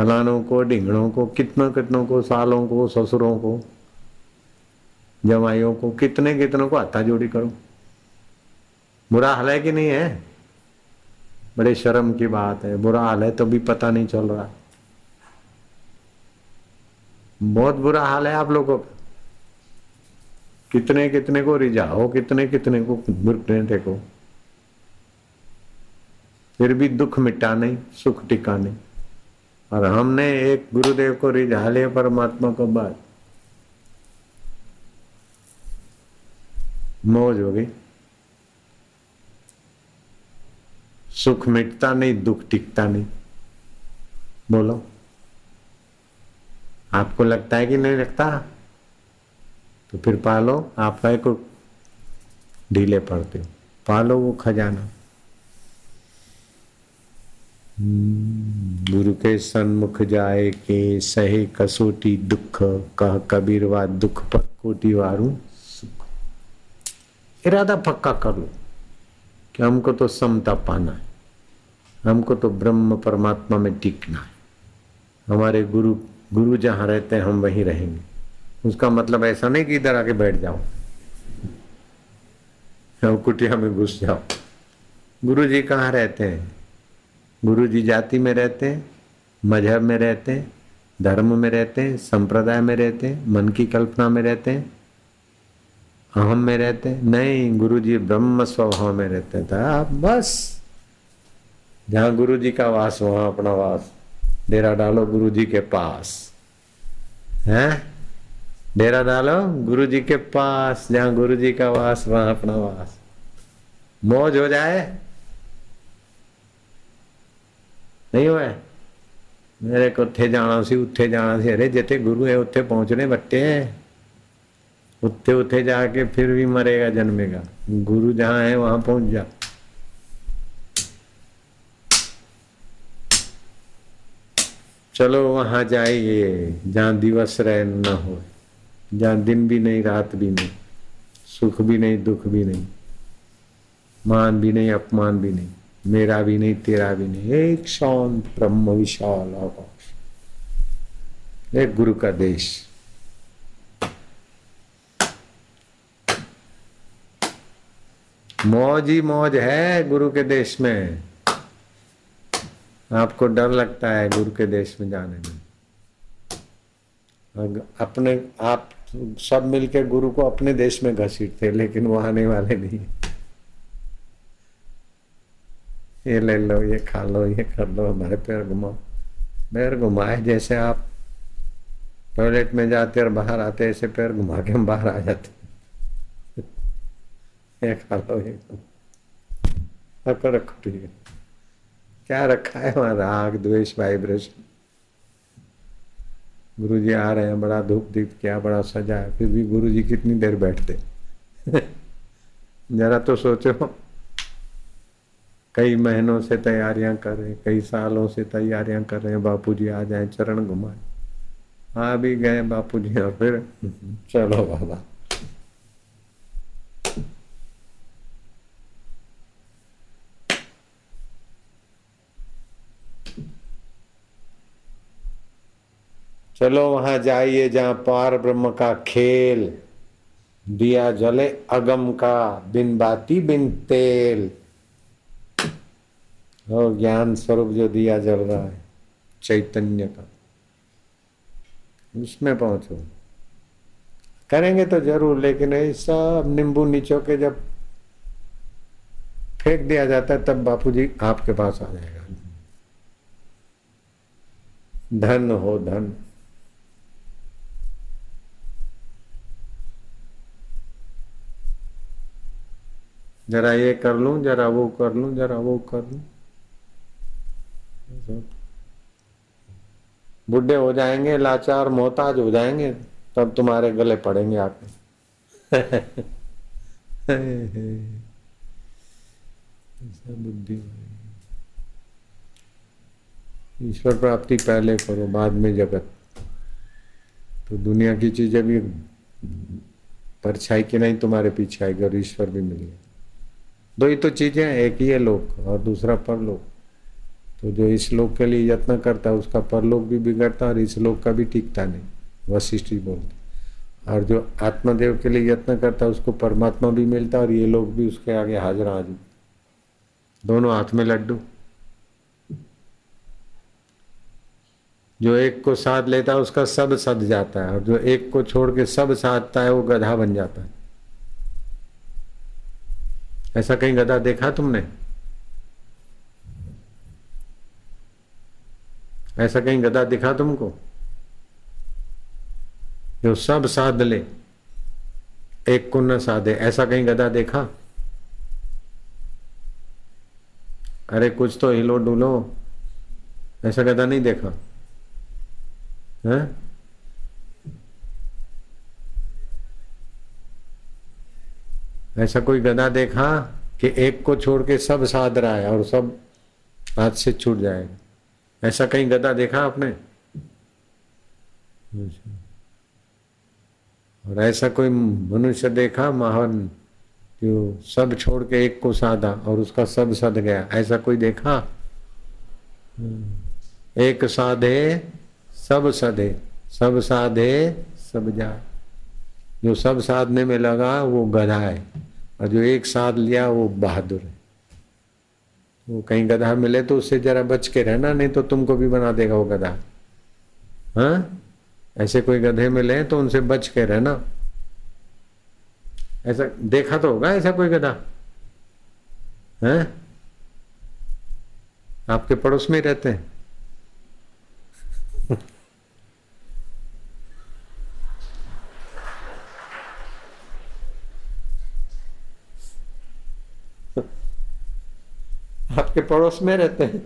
फलानों को, ढिंगड़ों को, कितनों कितनों को, सालों को, ससुरों को जवाइयों को, कितने कितनों को हथा जोड़ी करो। बुरा हाल है कि नहीं है? बड़े शर्म की बात है। बुरा हाल है तो भी पता नहीं चल रहा। बहुत बुरा हाल है आप लोगों का। कितने कितने को रिझाओ, कितने कितने को देखो। फिर भी दुख मिटा नहीं, सुख टिका नहीं। और हमने एक गुरुदेव को रिझा लिया परमात्मा को बाद। मौज हो गई। सुख मिटता नहीं, दुख टिकता नहीं। बोलो। आपको लगता है कि नहीं लगता? तो फिर पालो, आप ढीले पड़ते हो। पालो वो खजाना। गुरु के सन्मुख जाए के सहे कसोटी दुख, कह कबीर वा दुख पर कोटि वारू सुख। इरादा पक्का कर लो कि हमको तो समता पाना है, हमको तो ब्रह्म परमात्मा में टिकना है। हमारे गुरु गुरु जहाँ रहते हैं, हम वहीं रहेंगे। उसका मतलब ऐसा नहीं कि इधर आके बैठ जाओ कुटिया में घुस जाओ। गुरु जी कहाँ रहते हैं? गुरु जी जाति में रहते हैं, मज़हब में रहते हैं, धर्म में रहते हैं, संप्रदाय में रहते हैं, मन की कल्पना में रहते हैं, अहम में रहते हैं। नहीं गुरु जी ब्रह्म स्वभाव में रहते था बस, जहाँ गुरु जी का वास, वहाँ अपना वास। डेरा डालो गुरु जी के पास। है? डेरा डालो गुरु जी के पास, जहाँ गुरु जी का वास, वहाँ अपना वास। मौज हो जाए। नहीं हुआ मेरे को थे जाना सी, उत्थे जाना सी। अरे जिते गुरु है, उत्थे पहुँचने बट्टे उत्थे उत्थे जाके फिर भी मरेगा, जन्मेगा। गुरु जहाँ है, वहाँ पहुँच जा। चलो, वहाँ जाइए। जहाँ दिवस रहे न हो। जहाँ दिन भी नहीं, रात भी नहीं। सुख भी नहीं, दुख भी नहीं। मान भी नहीं, अपमान भी नहीं। मेरा भी नहीं, तेरा भी नहीं। एक शांत ब्रह्म विशाल एक गुरु का देश। मौज ही मौज है गुरु के देश में। आपको डर लगता है गुरु के देश में जाने में। अपने आप, सब मिलके गुरु को अपने देश में घसीटते लेकिन वो आने वाले नहीं ये ले लो ये खा लो, ये कर लो, हमारे पैर घुमाओ। पैर घुमाए जैसे आप टॉयलेट में जाते और बाहर आते, ऐसे पैर घुमा के हम बाहर आ जाते। ये खा लो, ये रखो रखो ठीक है क्या रखा है वहाँ? राग, द्वेष वाइब्रेशन गुरु जी आ रहे हैं, बड़ा धूप दीप क्या, बड़ा सजा है। फिर भी गुरु जी कितनी देर बैठते? जरा तो सोचो। कई महीनों से तैयारियाँ कर रहे, कई सालों से तैयारियाँ कर रहे हैं बापू जी आ जाए, चरण घुमाए। आ भी गए बापू जी और फिर चलो बाबा। चलो वहाँ जाइए जहाँ पार ब्रह्म का खेल, दिया जले अगम का, बिन बाती बिन तेल। और ज्ञान स्वरूप जो दिया जल रहा है, चैतन्य का। उसमें पहुंचो। करेंगे तो ज़रूर, लेकिन सब नींबू नीचो के जब फेंक दिया जाता है, तब बापूजी आपके पास आ जाएगा। धन हो धन। जरा ये कर लूँ, जरा वो कर लूँ, जरा वो कर लूँ। बुढ़े हो जाएँगे, लाचार, मोहताज हो जाएँगे, तब तुम्हारे गले पड़ेंगे आके। बुद्धि ईश्वर प्राप्ति पहले करो, बाद में जगत। तो दुनिया की चीज़ें भी परछाई की नहीं, तुम्हारे पीछे आएगी और ईश्वर भी मिलेगा। दो ही तो चीज़ें एक ही है लोक और दूसरा परलोक। तो जो इस लोक के लिए यत्न करता है, उसका परलोक भी बिगड़ता है और इस लोक का भी टिकता नहीं, वशिष्ठ जी बोलते और जो आत्मदेव के लिए यत्न करता है, उसको परमात्मा भी मिलता और ये लोग भी उसके आगे हाजिर हाजिर दोनों हाथ में लड्डू। जो एक को साथ लेता है, उसका सब सद जाता है, और जो एक को छोड़ के सब साधता है, वो गधा बन जाता है। ऐसा कहीं गधा देखा तुमने? ऐसा कहीं गधा दिखा तुमको? जो सब साध ले, एक को न साधे, ऐसा कहीं गधा देखा? अरे कुछ तो हिलो डुलो, ऐसा गधा नहीं देखा? है? ऐसा कोई गधा देखा कि एक को छोड़ के सब साध रहा है और सब हाथ से छूट जाएगा? ऐसा कहीं गधा देखा आपने? और ऐसा कोई मनुष्य देखा, महान, जो सब छोड़ के एक को साधा और उसका सब सद गया? ऐसा कोई देखा? एक साधे, सब सदे सब साधे, सब जाए। जो सब साधने में लगा, वो गधा है और जो एक साध लिया, वो बहादुर है। वो कहीं गधा मिले तो उससे जरा बच के रहना, नहीं तो तुमको भी बना देगा वो गधा। हाँ? ऐसे कोई गधे मिले तो उनसे बच के रहना। ऐसा देखा तो होगा ऐसा कोई गधा। है? आपके पड़ोस में रहते हैं। आपके पड़ोस में रहते हैं।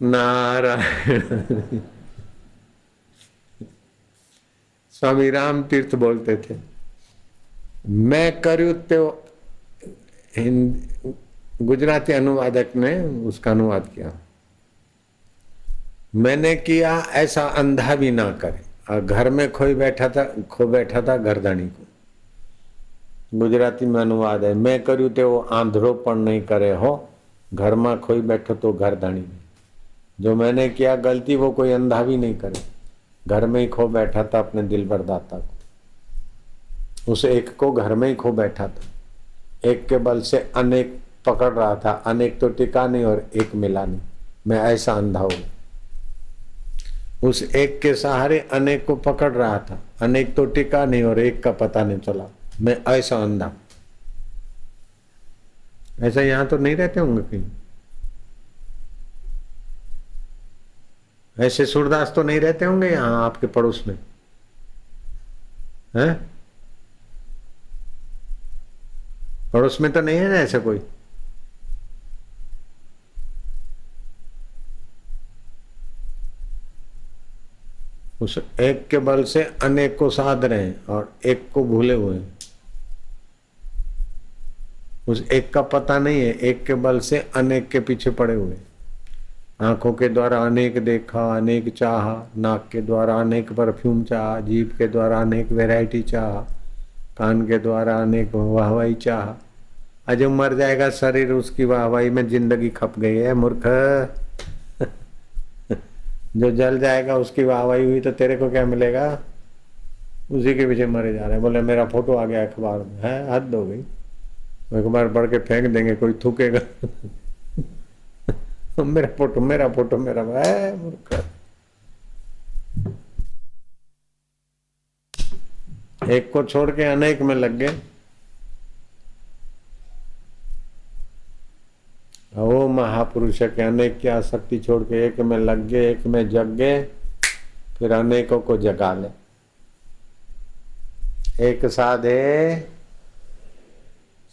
नारायण। स्वामी राम तीर्थ बोलते थे, मैं करू तो गुजराती अनुवादक ने उसका अनुवाद किया। मैंने किया ऐसा अंधा भी ना करे। घर में खोई बैठा था, खो बैठा था गर्दानी को। गुजराती में अनुवाद है मैं કર્યું તેવો આંધળો પણ નહીં કરે હો ઘરમાં ખોઈ બેઠો તો ઘરદાણી जो मैंने किया गलती वो कोई अंधा भी नहीं करे घर में ही खो बैठा था अपने दिल दाता को उस एक को घर में ही खो बैठा था एक के बल से अनेक पकड़ रहा था अनेक तो टिका नहीं और एक मिला नहीं मैं ऐसा अंधा हूं उस एक के सहारे अनेक को पकड़ रहा था अनेक तो टिका नहीं और एक का पता नहीं चला मैं ऐसा अंधा। ऐसा यहाँ तो नहीं रहते होंगे कहीं? ऐसे सूरदास तो नहीं रहते होंगे यहाँ आपके पड़ोस में? है? पड़ोस में तो नहीं है ना ऐसा कोई? उस एक के बल से अनेक को साध रहे हैं और एक को भूले हुए हैं। उस एक का पता नहीं है, एक के बल से अनेक के पीछे पड़े हुए। आँखों के द्वारा अनेक देखा, अनेक चाहा, नाक के द्वारा अनेक परफ्यूम चाहा जीप के द्वारा अनेक वैरायटी चाहा, कान के द्वारा अनेक वाहवाही चाहा। आज मर जाएगा शरीर, उसकी वाहवाही में ज़िंदगी खप गई है, मूर्ख। जो जल जाएगा, उसकी वाहवाही हुई तो तेरे को क्या मिलेगा? उसी के पीछे मरे जा रहे हैं। बोले, मेरा फ़ोटो आ गया अखबार में, है? हद हो गई। अखबार पढ़ के फेंक देंगे, कोई थूकेगा। मेरा फ़ोटो मेरा फ़ोटो, मेरा एक को छोड़ के अनेक में लग गए। वो महापुरुष के अनेक की आसक्ति छोड़ के एक में लग गए, एक में जग गए, फिर अनेकों को जगा ले। एक साधे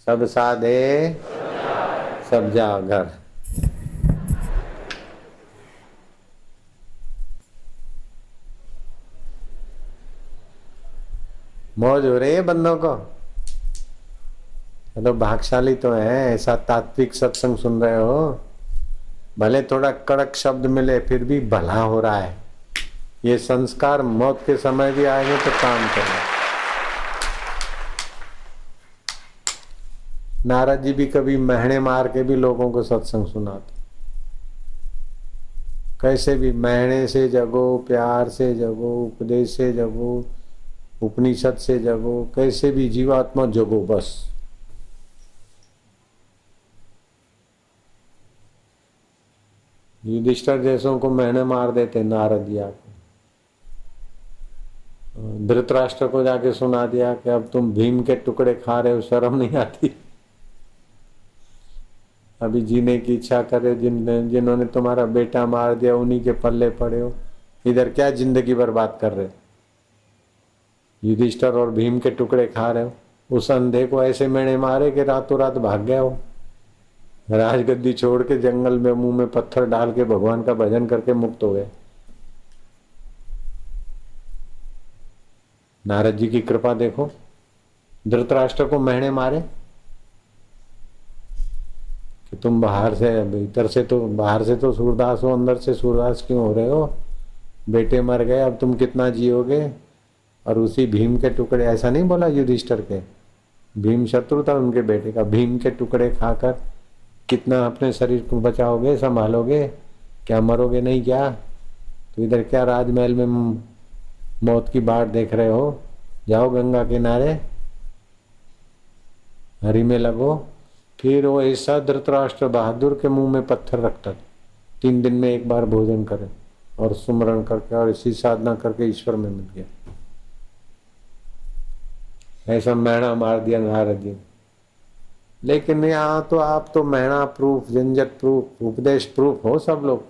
सब साधे, सब जा घर मौज हो रही है बंदों को? तो भागशाली तो है, ऐसा तात्विक सत्संग सुन रहे हो। भले थोड़ा कड़क शब्द मिले, फिर भी भला हो रहा है। ये संस्कार मौत के समय भी आएँगे तो काम करेंगे। नारद जी भी कभी महने मार के भी लोगों को सत्संग सुनाते। कैसे भी महने से जगो, प्यार से जगो, उपदेश से जगो, उपनिषद से जगो, कैसे भी जीवात्मा जगो बस। युधिष्ठर जैसों को महने मार देते नारद जी आके। धृतराष्ट्र को जाके सुना दिया कि अब तुम भीम के टुकड़े खा रहे हो, शर्म नहीं आती। अभी जीने की इच्छा करे, जिन, जिन्होंने तुम्हारा बेटा मार दिया, उन्हीं के पल्ले पड़े हो। इधर क्या ज़िंदगी बर्बाद कर रहे युधिष्ठर और भीम के टुकड़े खा रहे हो। उस अंधे को ऐसे मैंने मारे कि रातों रात भाग गया हो। राजगद्दी छोड़ के जंगल में मुँह में पत्थर डाल के भगवान का भजन करके मुक्त हो गए। नारद जी की कृपा देखो। धृतराष्ट्र को महीने मारे। तुम बाहर से भीतर से तो बाहर से तो सूरदास हो, अंदर से सूरदास क्यों हो रहे हो? बेटे मर गए, अब तुम कितना जियोगे? और उसी भीम के टुकड़े, ऐसा नहीं बोला युधिष्ठर के? भीम शत्रु था उनके बेटे का, भीम के टुकड़े खाकर कितना अपने शरीर को बचाओगे, संभालोगे? क्या मरोगे नहीं क्या? तो इधर क्या राजमहल में मौत की बाट देख रहे हो? जाओ गंगा किनारे। हरी में लगो। फिर वो ऐसा धृतराष्ट्र बहादुर के मुँह में पत्थर रखता था। तीन दिन में एक बार भोजन करे और सुमरण करके और इसी साधना करके ईश्वर में मिल गया। ऐसा मैणा मार दिया नारद जी लेकिन यहाँ तो आप तो मैणा प्रूफ, झंझट प्रूफ, उपदेश प्रूफ हो सब लोग।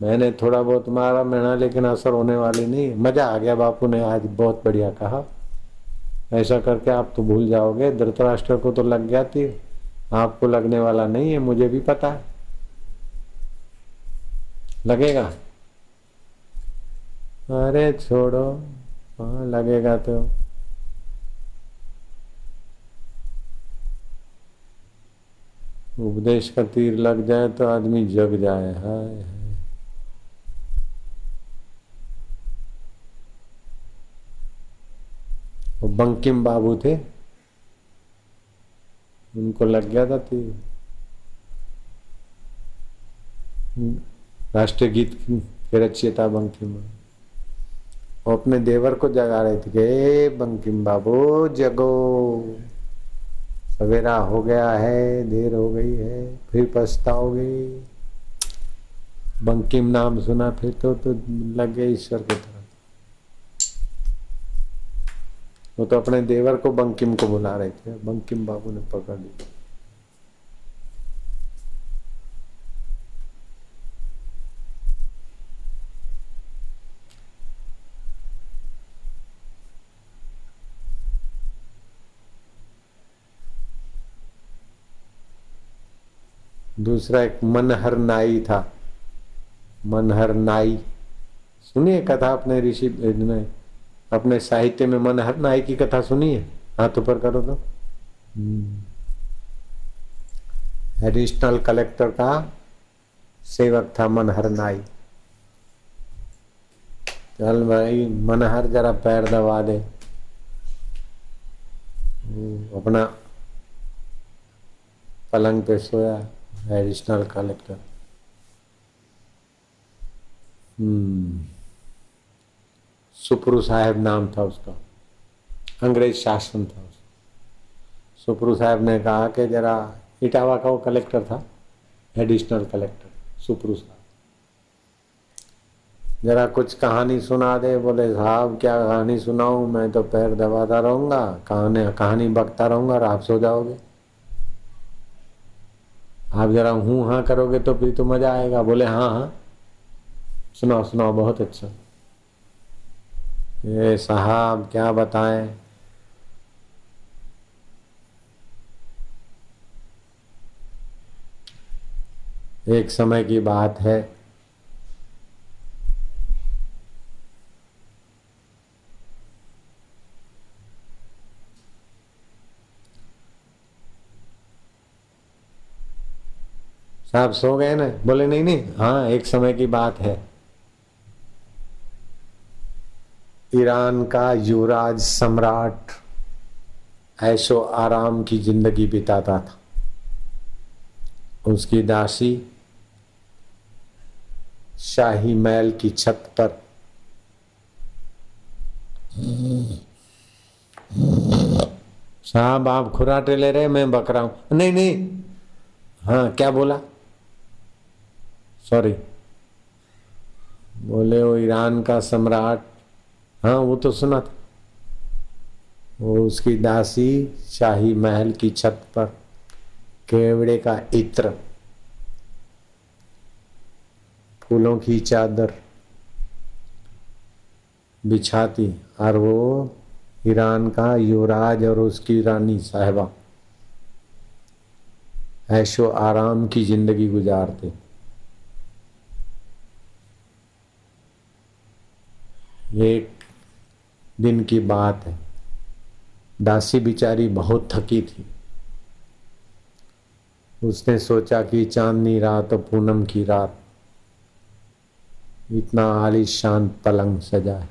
मैंने थोड़ा बहुत मारा मैणा, लेकिन असर होने वाली नहीं मज़ा आ गया बापू ने आज बहुत बढ़िया कहा। ऐसा करके आप तो भूल जाओगे, धृतराष्ट्र को तो लग गया थी आपको लगने वाला नहीं है, मुझे भी पता है। लगेगा? अरे छोड़ो हाँ लगेगा तो। उपदेश का तीर लग जाए तो आदमी जग जाए, हाय वो बंकिम बाबू थे? उनको लग गया था तीर राष्ट्रीय गीत के रचयिता बंकिम। वो अपने देवर को जगा रहे थे कि बंकिम बाबू जगो, सवेरा हो गया है, देर हो गई है, फिर पछताओगे। बंकिम नाम सुना, फिर तो तो लग गए ईश्वर की तरफ़। वो तो अपने देवर को बंकिम को बुला रहे थे। बंकिम बाबू ने पकड़ लिया। दूसरा एक मनहर नाई था। मनहर नाई। सुनिए कथा अपने ऋषि में अपने साहित्य में मनहर नाई की कथा सुनिए। हाथ ऊपर करो तो। एडिशनल कलेक्टर का सेवक था मनहर नाई। चल भाई मनहर जरा पैर दबा दे। अपना पलंग पे सोया एडिशनल कलेक्टर सुप्रू साहेब नाम था उसका। अंग्रेज़ शासन था उसका। सुप्रू साहब ने कहा कि जरा इटावा का वो कलेक्टर था, एडिशनल कलेक्टर, सुप्रू साहब। जरा कुछ कहानी सुना दे, बोले, साहब, क्या कहानी सुनाऊं? मैं तो पैर दबाता रहूँगा, कहानी कहानी बकता रहूँगा और आप सो जाओगे। आप जरा हूँ हाँ करोगे तो फिर तो मज़ा आएगा। बोले हाँ हाँ। सुनाओ सुनाओ, बहुत अच्छा। ये साहब, क्या बताएँ? एक समय की बात है। साहब सो गए ना? बोले, नहीं नहीं हाँ एक समय की बात है। ईरान का युवराज सम्राट ऐशो आराम की ज़िंदगी बिताता था। उसकी दासी शाही महल की छत पर साहब, आप खुराटे ले रहे मैं बकरा हूँ। नहीं नहीं। हाँ क्या बोला? सॉरी बोले वो ईरान का सम्राट हाँ वो तो सुना था। वो उसकी दासी शाही महल की छत पर केवड़े का इत्र, फूलों की चादर बिछाती और वो ईरान का युवराज और उसकी रानी साहबा ऐशो आराम की ज़िंदगी गुजारते। एक दिन की बात है। दासी बिचारी बहुत थकी थी। उसने सोचा कि चांदनी रात और पूनम की रात। इतना आलिशान पलंग सजा है।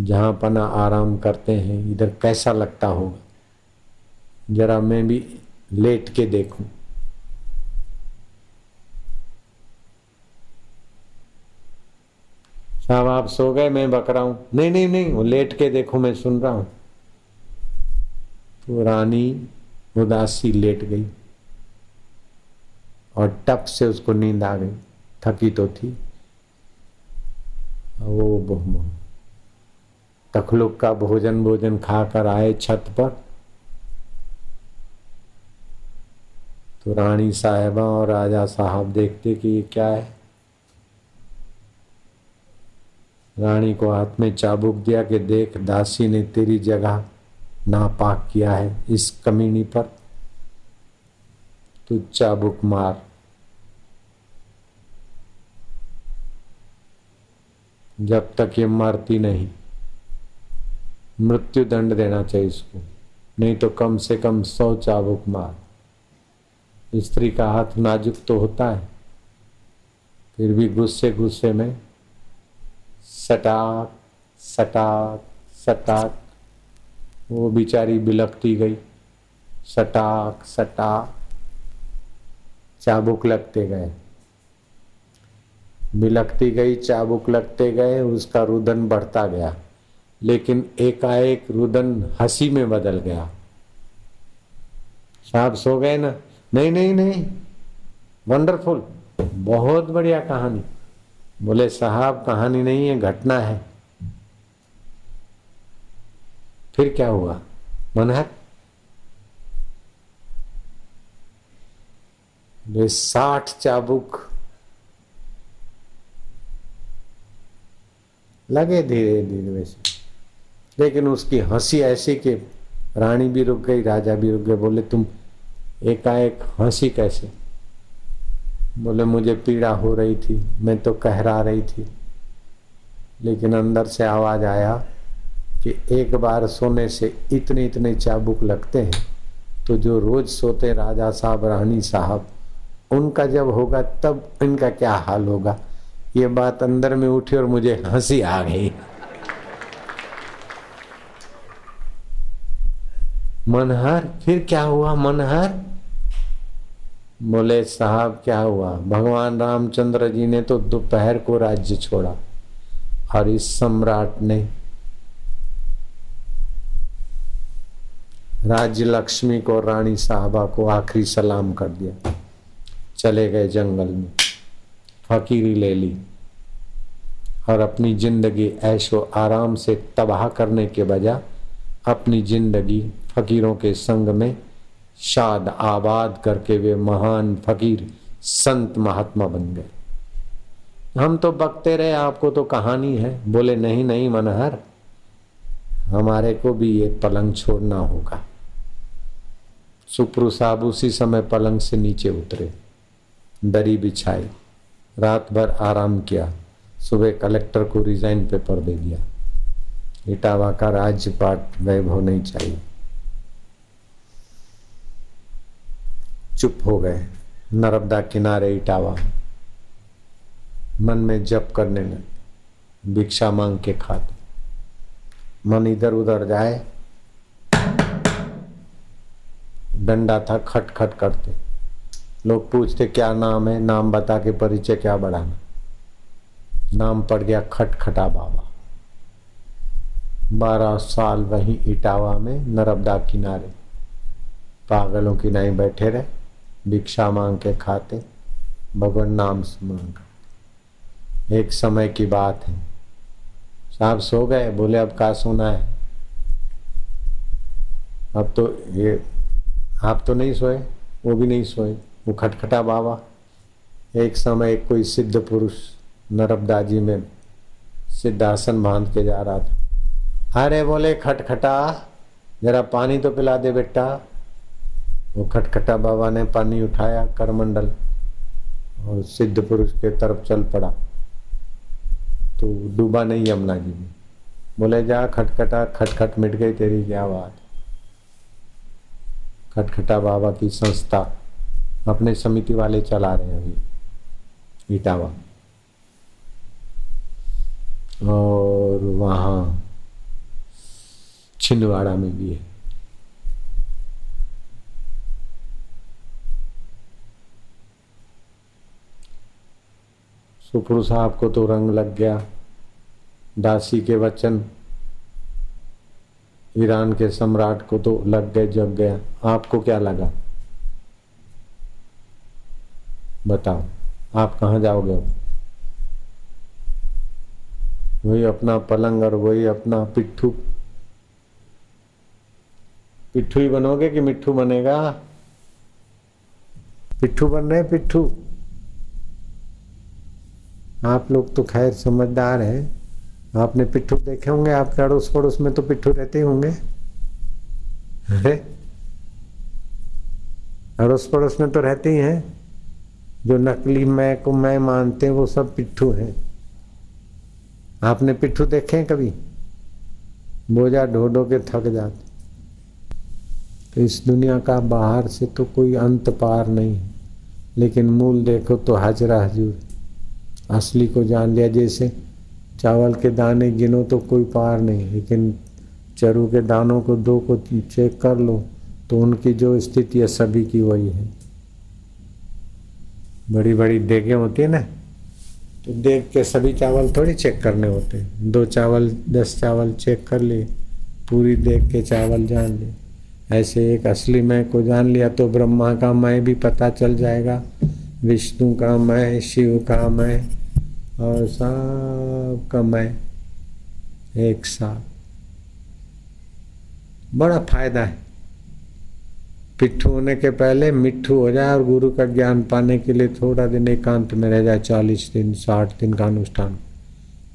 जहाँ पना आराम करते हैं, इधर कैसा लगता होगा? जरा मैं भी लेट के देखूँ। साहब, आप सो गए, मैं बक रहा हूँ। नहीं नहीं नहीं, वो लेट के देखो, मैं सुन रहा हूँ। तो रानी उदासी लेट गई और टप से उसको नींद आ गई। थकी तो थी। वो तखलुक का भोजन भोजन खाकर आए छत पर। तो रानी साहेबा और राजा साहब देखते कि ये क्या है। रानी को हाथ में चाबुक दिया कि देख, दासी ने तेरी जगह नापाक किया है इस कमीनी पर। तू चाबुक मार। जब तक ये मरती नहीं, मृत्यु दंड देना चाहिए इसको, नहीं तो कम से कम सौ चाबुक मार। स्त्री का हाथ नाजुक तो होता है, फिर भी गुस्से गुस्से में सटाक सटाक सटाक। वो बिचारी बिलकती गई। सटाक सटाक। चाबुक लगते गए। बिलकती गई, चाबुक लगते गए, उसका रुदन बढ़ता गया। लेकिन एकाएक रुदन हँसी में बदल गया। साहब सो गए ना? नहीं नहीं नहीं। वंडरफुल बहुत बढ़िया कहानी। बोले, साहब, कहानी नहीं है घटना है। फिर क्या हुआ? मनहर? वे साठ चाबुक लगे धीरे धीरे वैसे लेकिन उसकी हँसी ऐसी कि रानी भी रुक गई, राजा भी रुक गए, बोले, तुम एकाएक हँसी कैसे? बोले, मुझे पीड़ा हो रही थी, मैं तो कहरा रही थी। लेकिन अंदर से आवाज़ आया कि एक बार सोने से इतने इतने चाबुक लगते हैं तो जो रोज सोते राजा साहब, रानी साहब, उनका जब होगा, तब इनका क्या हाल होगा? ये बात अंदर में उठी और मुझे हँसी आ गई। मनहर? फिर क्या हुआ मनहर? बोले, साहब, क्या हुआ? भगवान रामचंद्र जी ने तो दोपहर को राज्य छोड़ा और इस सम्राट ने राज्य लक्ष्मी को, रानी साहबा को आखिरी सलाम कर दिया। चले गए जंगल में, फकीरी ले ली और अपनी ज़िंदगी ऐशो आराम से तबाह करने के बजाय अपनी ज़िंदगी फकीरों के संग में शाद आबाद करके वे महान फकीर संत महात्मा बन गए। हम तो बकते रहे, आपको तो कहानी है। बोले, नहीं नहीं मनहर, हमारे को भी ये पलंग छोड़ना होगा। सुप्रू साहब उसी समय पलंग से नीचे उतरे, दरी बिछाई, रात भर आराम किया, सुबह कलेक्टर को रिजाइन पेपर दे दिया। इटावा का राज्यपाट वैभव नहीं चाहिए। चुप हो गए नर्मदा किनारे इटावा। मन में जप करने लगे, भिक्षा मांग के खाते। मन इधर उधर जाए, डंडा था खट खट करते। लोग पूछते, क्या नाम है? नाम बता के परिचय क्या बढ़ाना? नाम पड़ गया खटखटा बाबा। बारह साल वहीं इटावा में नर्मदा किनारे। पागलों की नहीं बैठे रहे। भिक्षा मांग के खाते, भगवान नाम मांग। एक समय की बात है। साहब सो गए, बोले अब का सोना है? अब तो ये, आप तो नहीं सोए, वो भी नहीं सोए। वो खटखटा बाबा। एक समय कोई सिद्ध पुरुष नर्मदा जी में सिद्धासन बाँध के जा रहा था। अरे बोले, खटखटा, जरा पानी तो पिला दे बेटा। वो खटखटा बाबा ने पानी उठाया, करमंडल, और सिद्ध पुरुष के तरफ़ चल पड़ा। तो डूबा नहीं यमुना जी में। बोले, जा खटखटा, खटखट मिट गई तेरी, क्या बात खटखटा बाबा की संस्था अपने समिति वाले चला रहे हैं अभी, इटावा। और वहाँ छिंदवाड़ा में भी है। सुपुर साहब को तो रंग लग गया। दासी के वचन, ईरान के सम्राट को तो लग गए, जग गया आपको क्या लगा? बताओ, आप कहाँ जाओगे? वही अपना पलंग और वही अपना पिट्ठू। पिट्ठू ही बनोगे कि मिट्ठू बनेगा? पिट्ठू बन रहे पिट्ठू। आप लोग तो खैर समझदार हैं। आपने पिट्ठू देखे होंगे, आपके अड़ोस पड़ोस में तो पिट्ठू रहते ही होंगे। अड़ोस पड़ोस में तो रहते ही हैं। जो नकली मैं को मैं मानते हैं, वो सब पिट्ठू हैं। आपने पिट्ठू देखे हैं कभी? बोझा ढो ढो के थक जाते। तो इस दुनिया का बाहर से तो कोई अंत पार नहीं। लेकिन मूल देखो तो हाजरा हजूर। असली को जान लिया, जैसे चावल के दाने गिनो तो कोई पार नहीं, लेकिन चरू के दानों को दो को चेक कर लो तो उनकी जो स्थिति है, सभी की वही है। बड़ी बड़ी देगे होती है ना तो देख के सभी चावल थोड़ी चेक करने होते हैं। दो चावल, दस चावल चेक कर लिए, पूरी देख के चावल जान लिए। ऐसे एक असली मैं को जान लिया तो ब्रह्मा का मैं भी पता चल जाएगा विष्णु का मैं, शिव का मैं और सब का मैं एक साथ। बड़ा फ़ायदा है। पिट्ठू होने के पहले मिट्ठू हो जाए और गुरु का ज्ञान पाने के लिए थोड़ा दिन एकांत में रह जाए, चालीस दिन, साठ दिन का अनुष्ठान,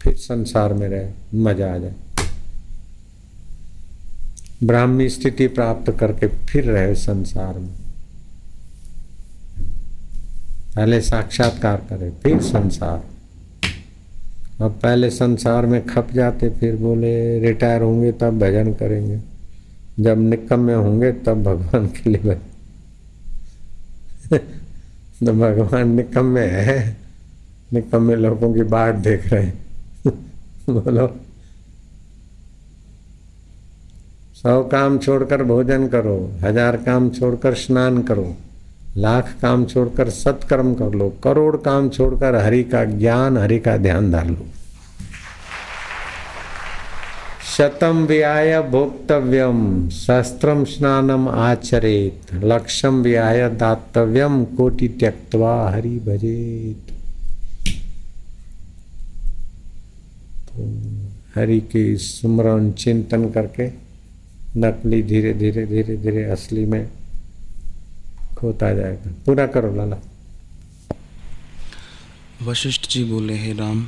फिर संसार में रहे, मज़ा आ जाए। ब्राह्मी स्थिति प्राप्त करके फिर रहे संसार में। पहले साक्षात्कार करे, फिर संसार। अब पहले संसार में खप जाते, फिर बोले, रिटायर होंगे तब भजन करेंगे। जब निकम में होंगे तब भगवान के लिए भजन तो भगवान निकम में है निकम में लोगों की बात देख रहे हैं। बोलो। सौ काम छोड़कर भोजन करो, हज़ार काम छोड़कर स्नान करो। लाख काम छोड़कर सत्कर्म कर लो, करोड़ काम छोड़कर हरि का ज्ञान, हरि का ध्यान धार लो। शतम व्याय भोक्तव्यम शस्त्रम स्नानम आचरेत लक्ष्यम व्याय दातव्यम, कोटि त्यक्तवा हरि भजेत। तो हरि के स्मरण, चिंतन करके नकली धीरे धीरे धीरे धीरे असली में खोता जाएगा। पूरा करो लाला। वशिष्ठ जी बोले हे राम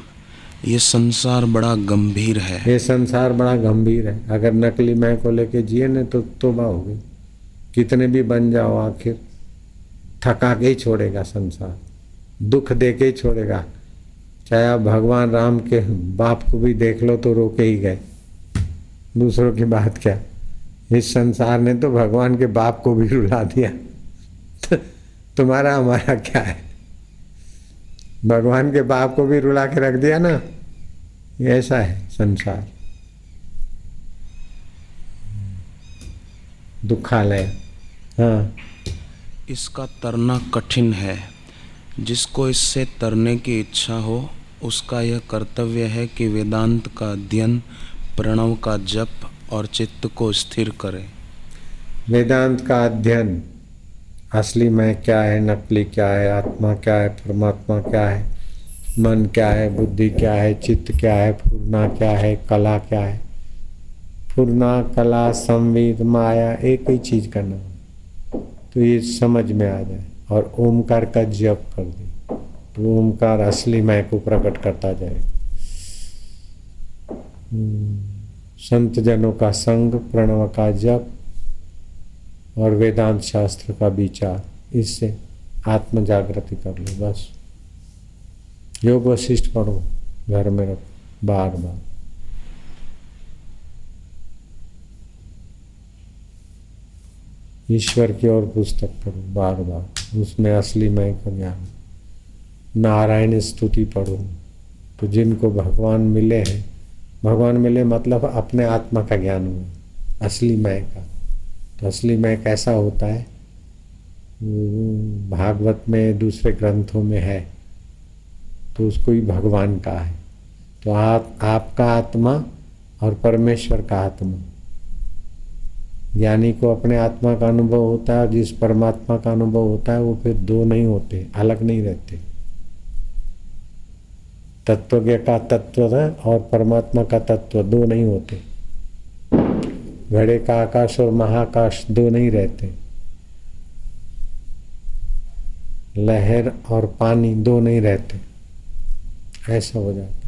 ये संसार बड़ा गंभीर है। ये संसार बड़ा गंभीर है। अगर नकली मैं को लेके जिए न तो तोबा होगी कितने भी बन जाओ आखिर। थका के ही छोड़ेगा संसार। दुख दे के ही छोड़ेगा। चाहे आप भगवान राम के बाप को भी देख लो तो रोके ही गए। दूसरों की बात क्या? इस संसार ने तो भगवान के बाप को भी रुला दिया। तो तुम्हारा हमारा क्या है? भगवान के बाप को भी रुला के रख दिया ना? ऐसा है संसार। दुखालय। हाँ। इसका तरना कठिन है। जिसको इससे तरने की इच्छा हो उसका यह कर्तव्य है कि वेदांत का अध्ययन प्रणव का जप और चित्त को स्थिर करे। वेदांत का अध्ययन। असली मैं क्या है, नकली क्या है, आत्मा क्या है, परमात्मा क्या है, मन क्या है, बुद्धि क्या है, चित्त क्या है पूर्णा क्या है, कला क्या है। पूर्णा कला, संवेद, माया, एक ही चीज़ का नाम। तो ये समझ में आ जाए और ओमकार का जप कर दे तो ओमकार असली मैं को प्रकट करता जाए संत जनों का संग, प्रणव का जप और वेदांत शास्त्र का विचार। इससे आत्म जागृति कर लो, बस। योग वशिष्ठ पढ़ो, घर में रखो, बार बार। ईश्वर की और पुस्तक पढ़ो, बार बार। उसमें असली मैं का ज्ञान। नारायण स्तुति पढ़ो। तो जिनको भगवान मिले हैं, भगवान मिले मतलब अपने आत्मा का ज्ञान हुआ, असली मैं का। तो असली मैं कैसा होता है? भागवत में दूसरे ग्रंथों में है तो उसको ही भगवान का है। तो आप, आपका आत्मा और परमेश्वर का आत्मा। ज्ञानी को अपने आत्मा का अनुभव होता है, जिस परमात्मा का अनुभव होता है, वो फिर दो नहीं होते, अलग नहीं रहते। तत्वज्ञ का तत्व और परमात्मा का तत्व दो नहीं होते। घड़े का आकाश और महाकाश दो नहीं रहते। लहर और पानी दो नहीं रहते। ऐसा हो जाता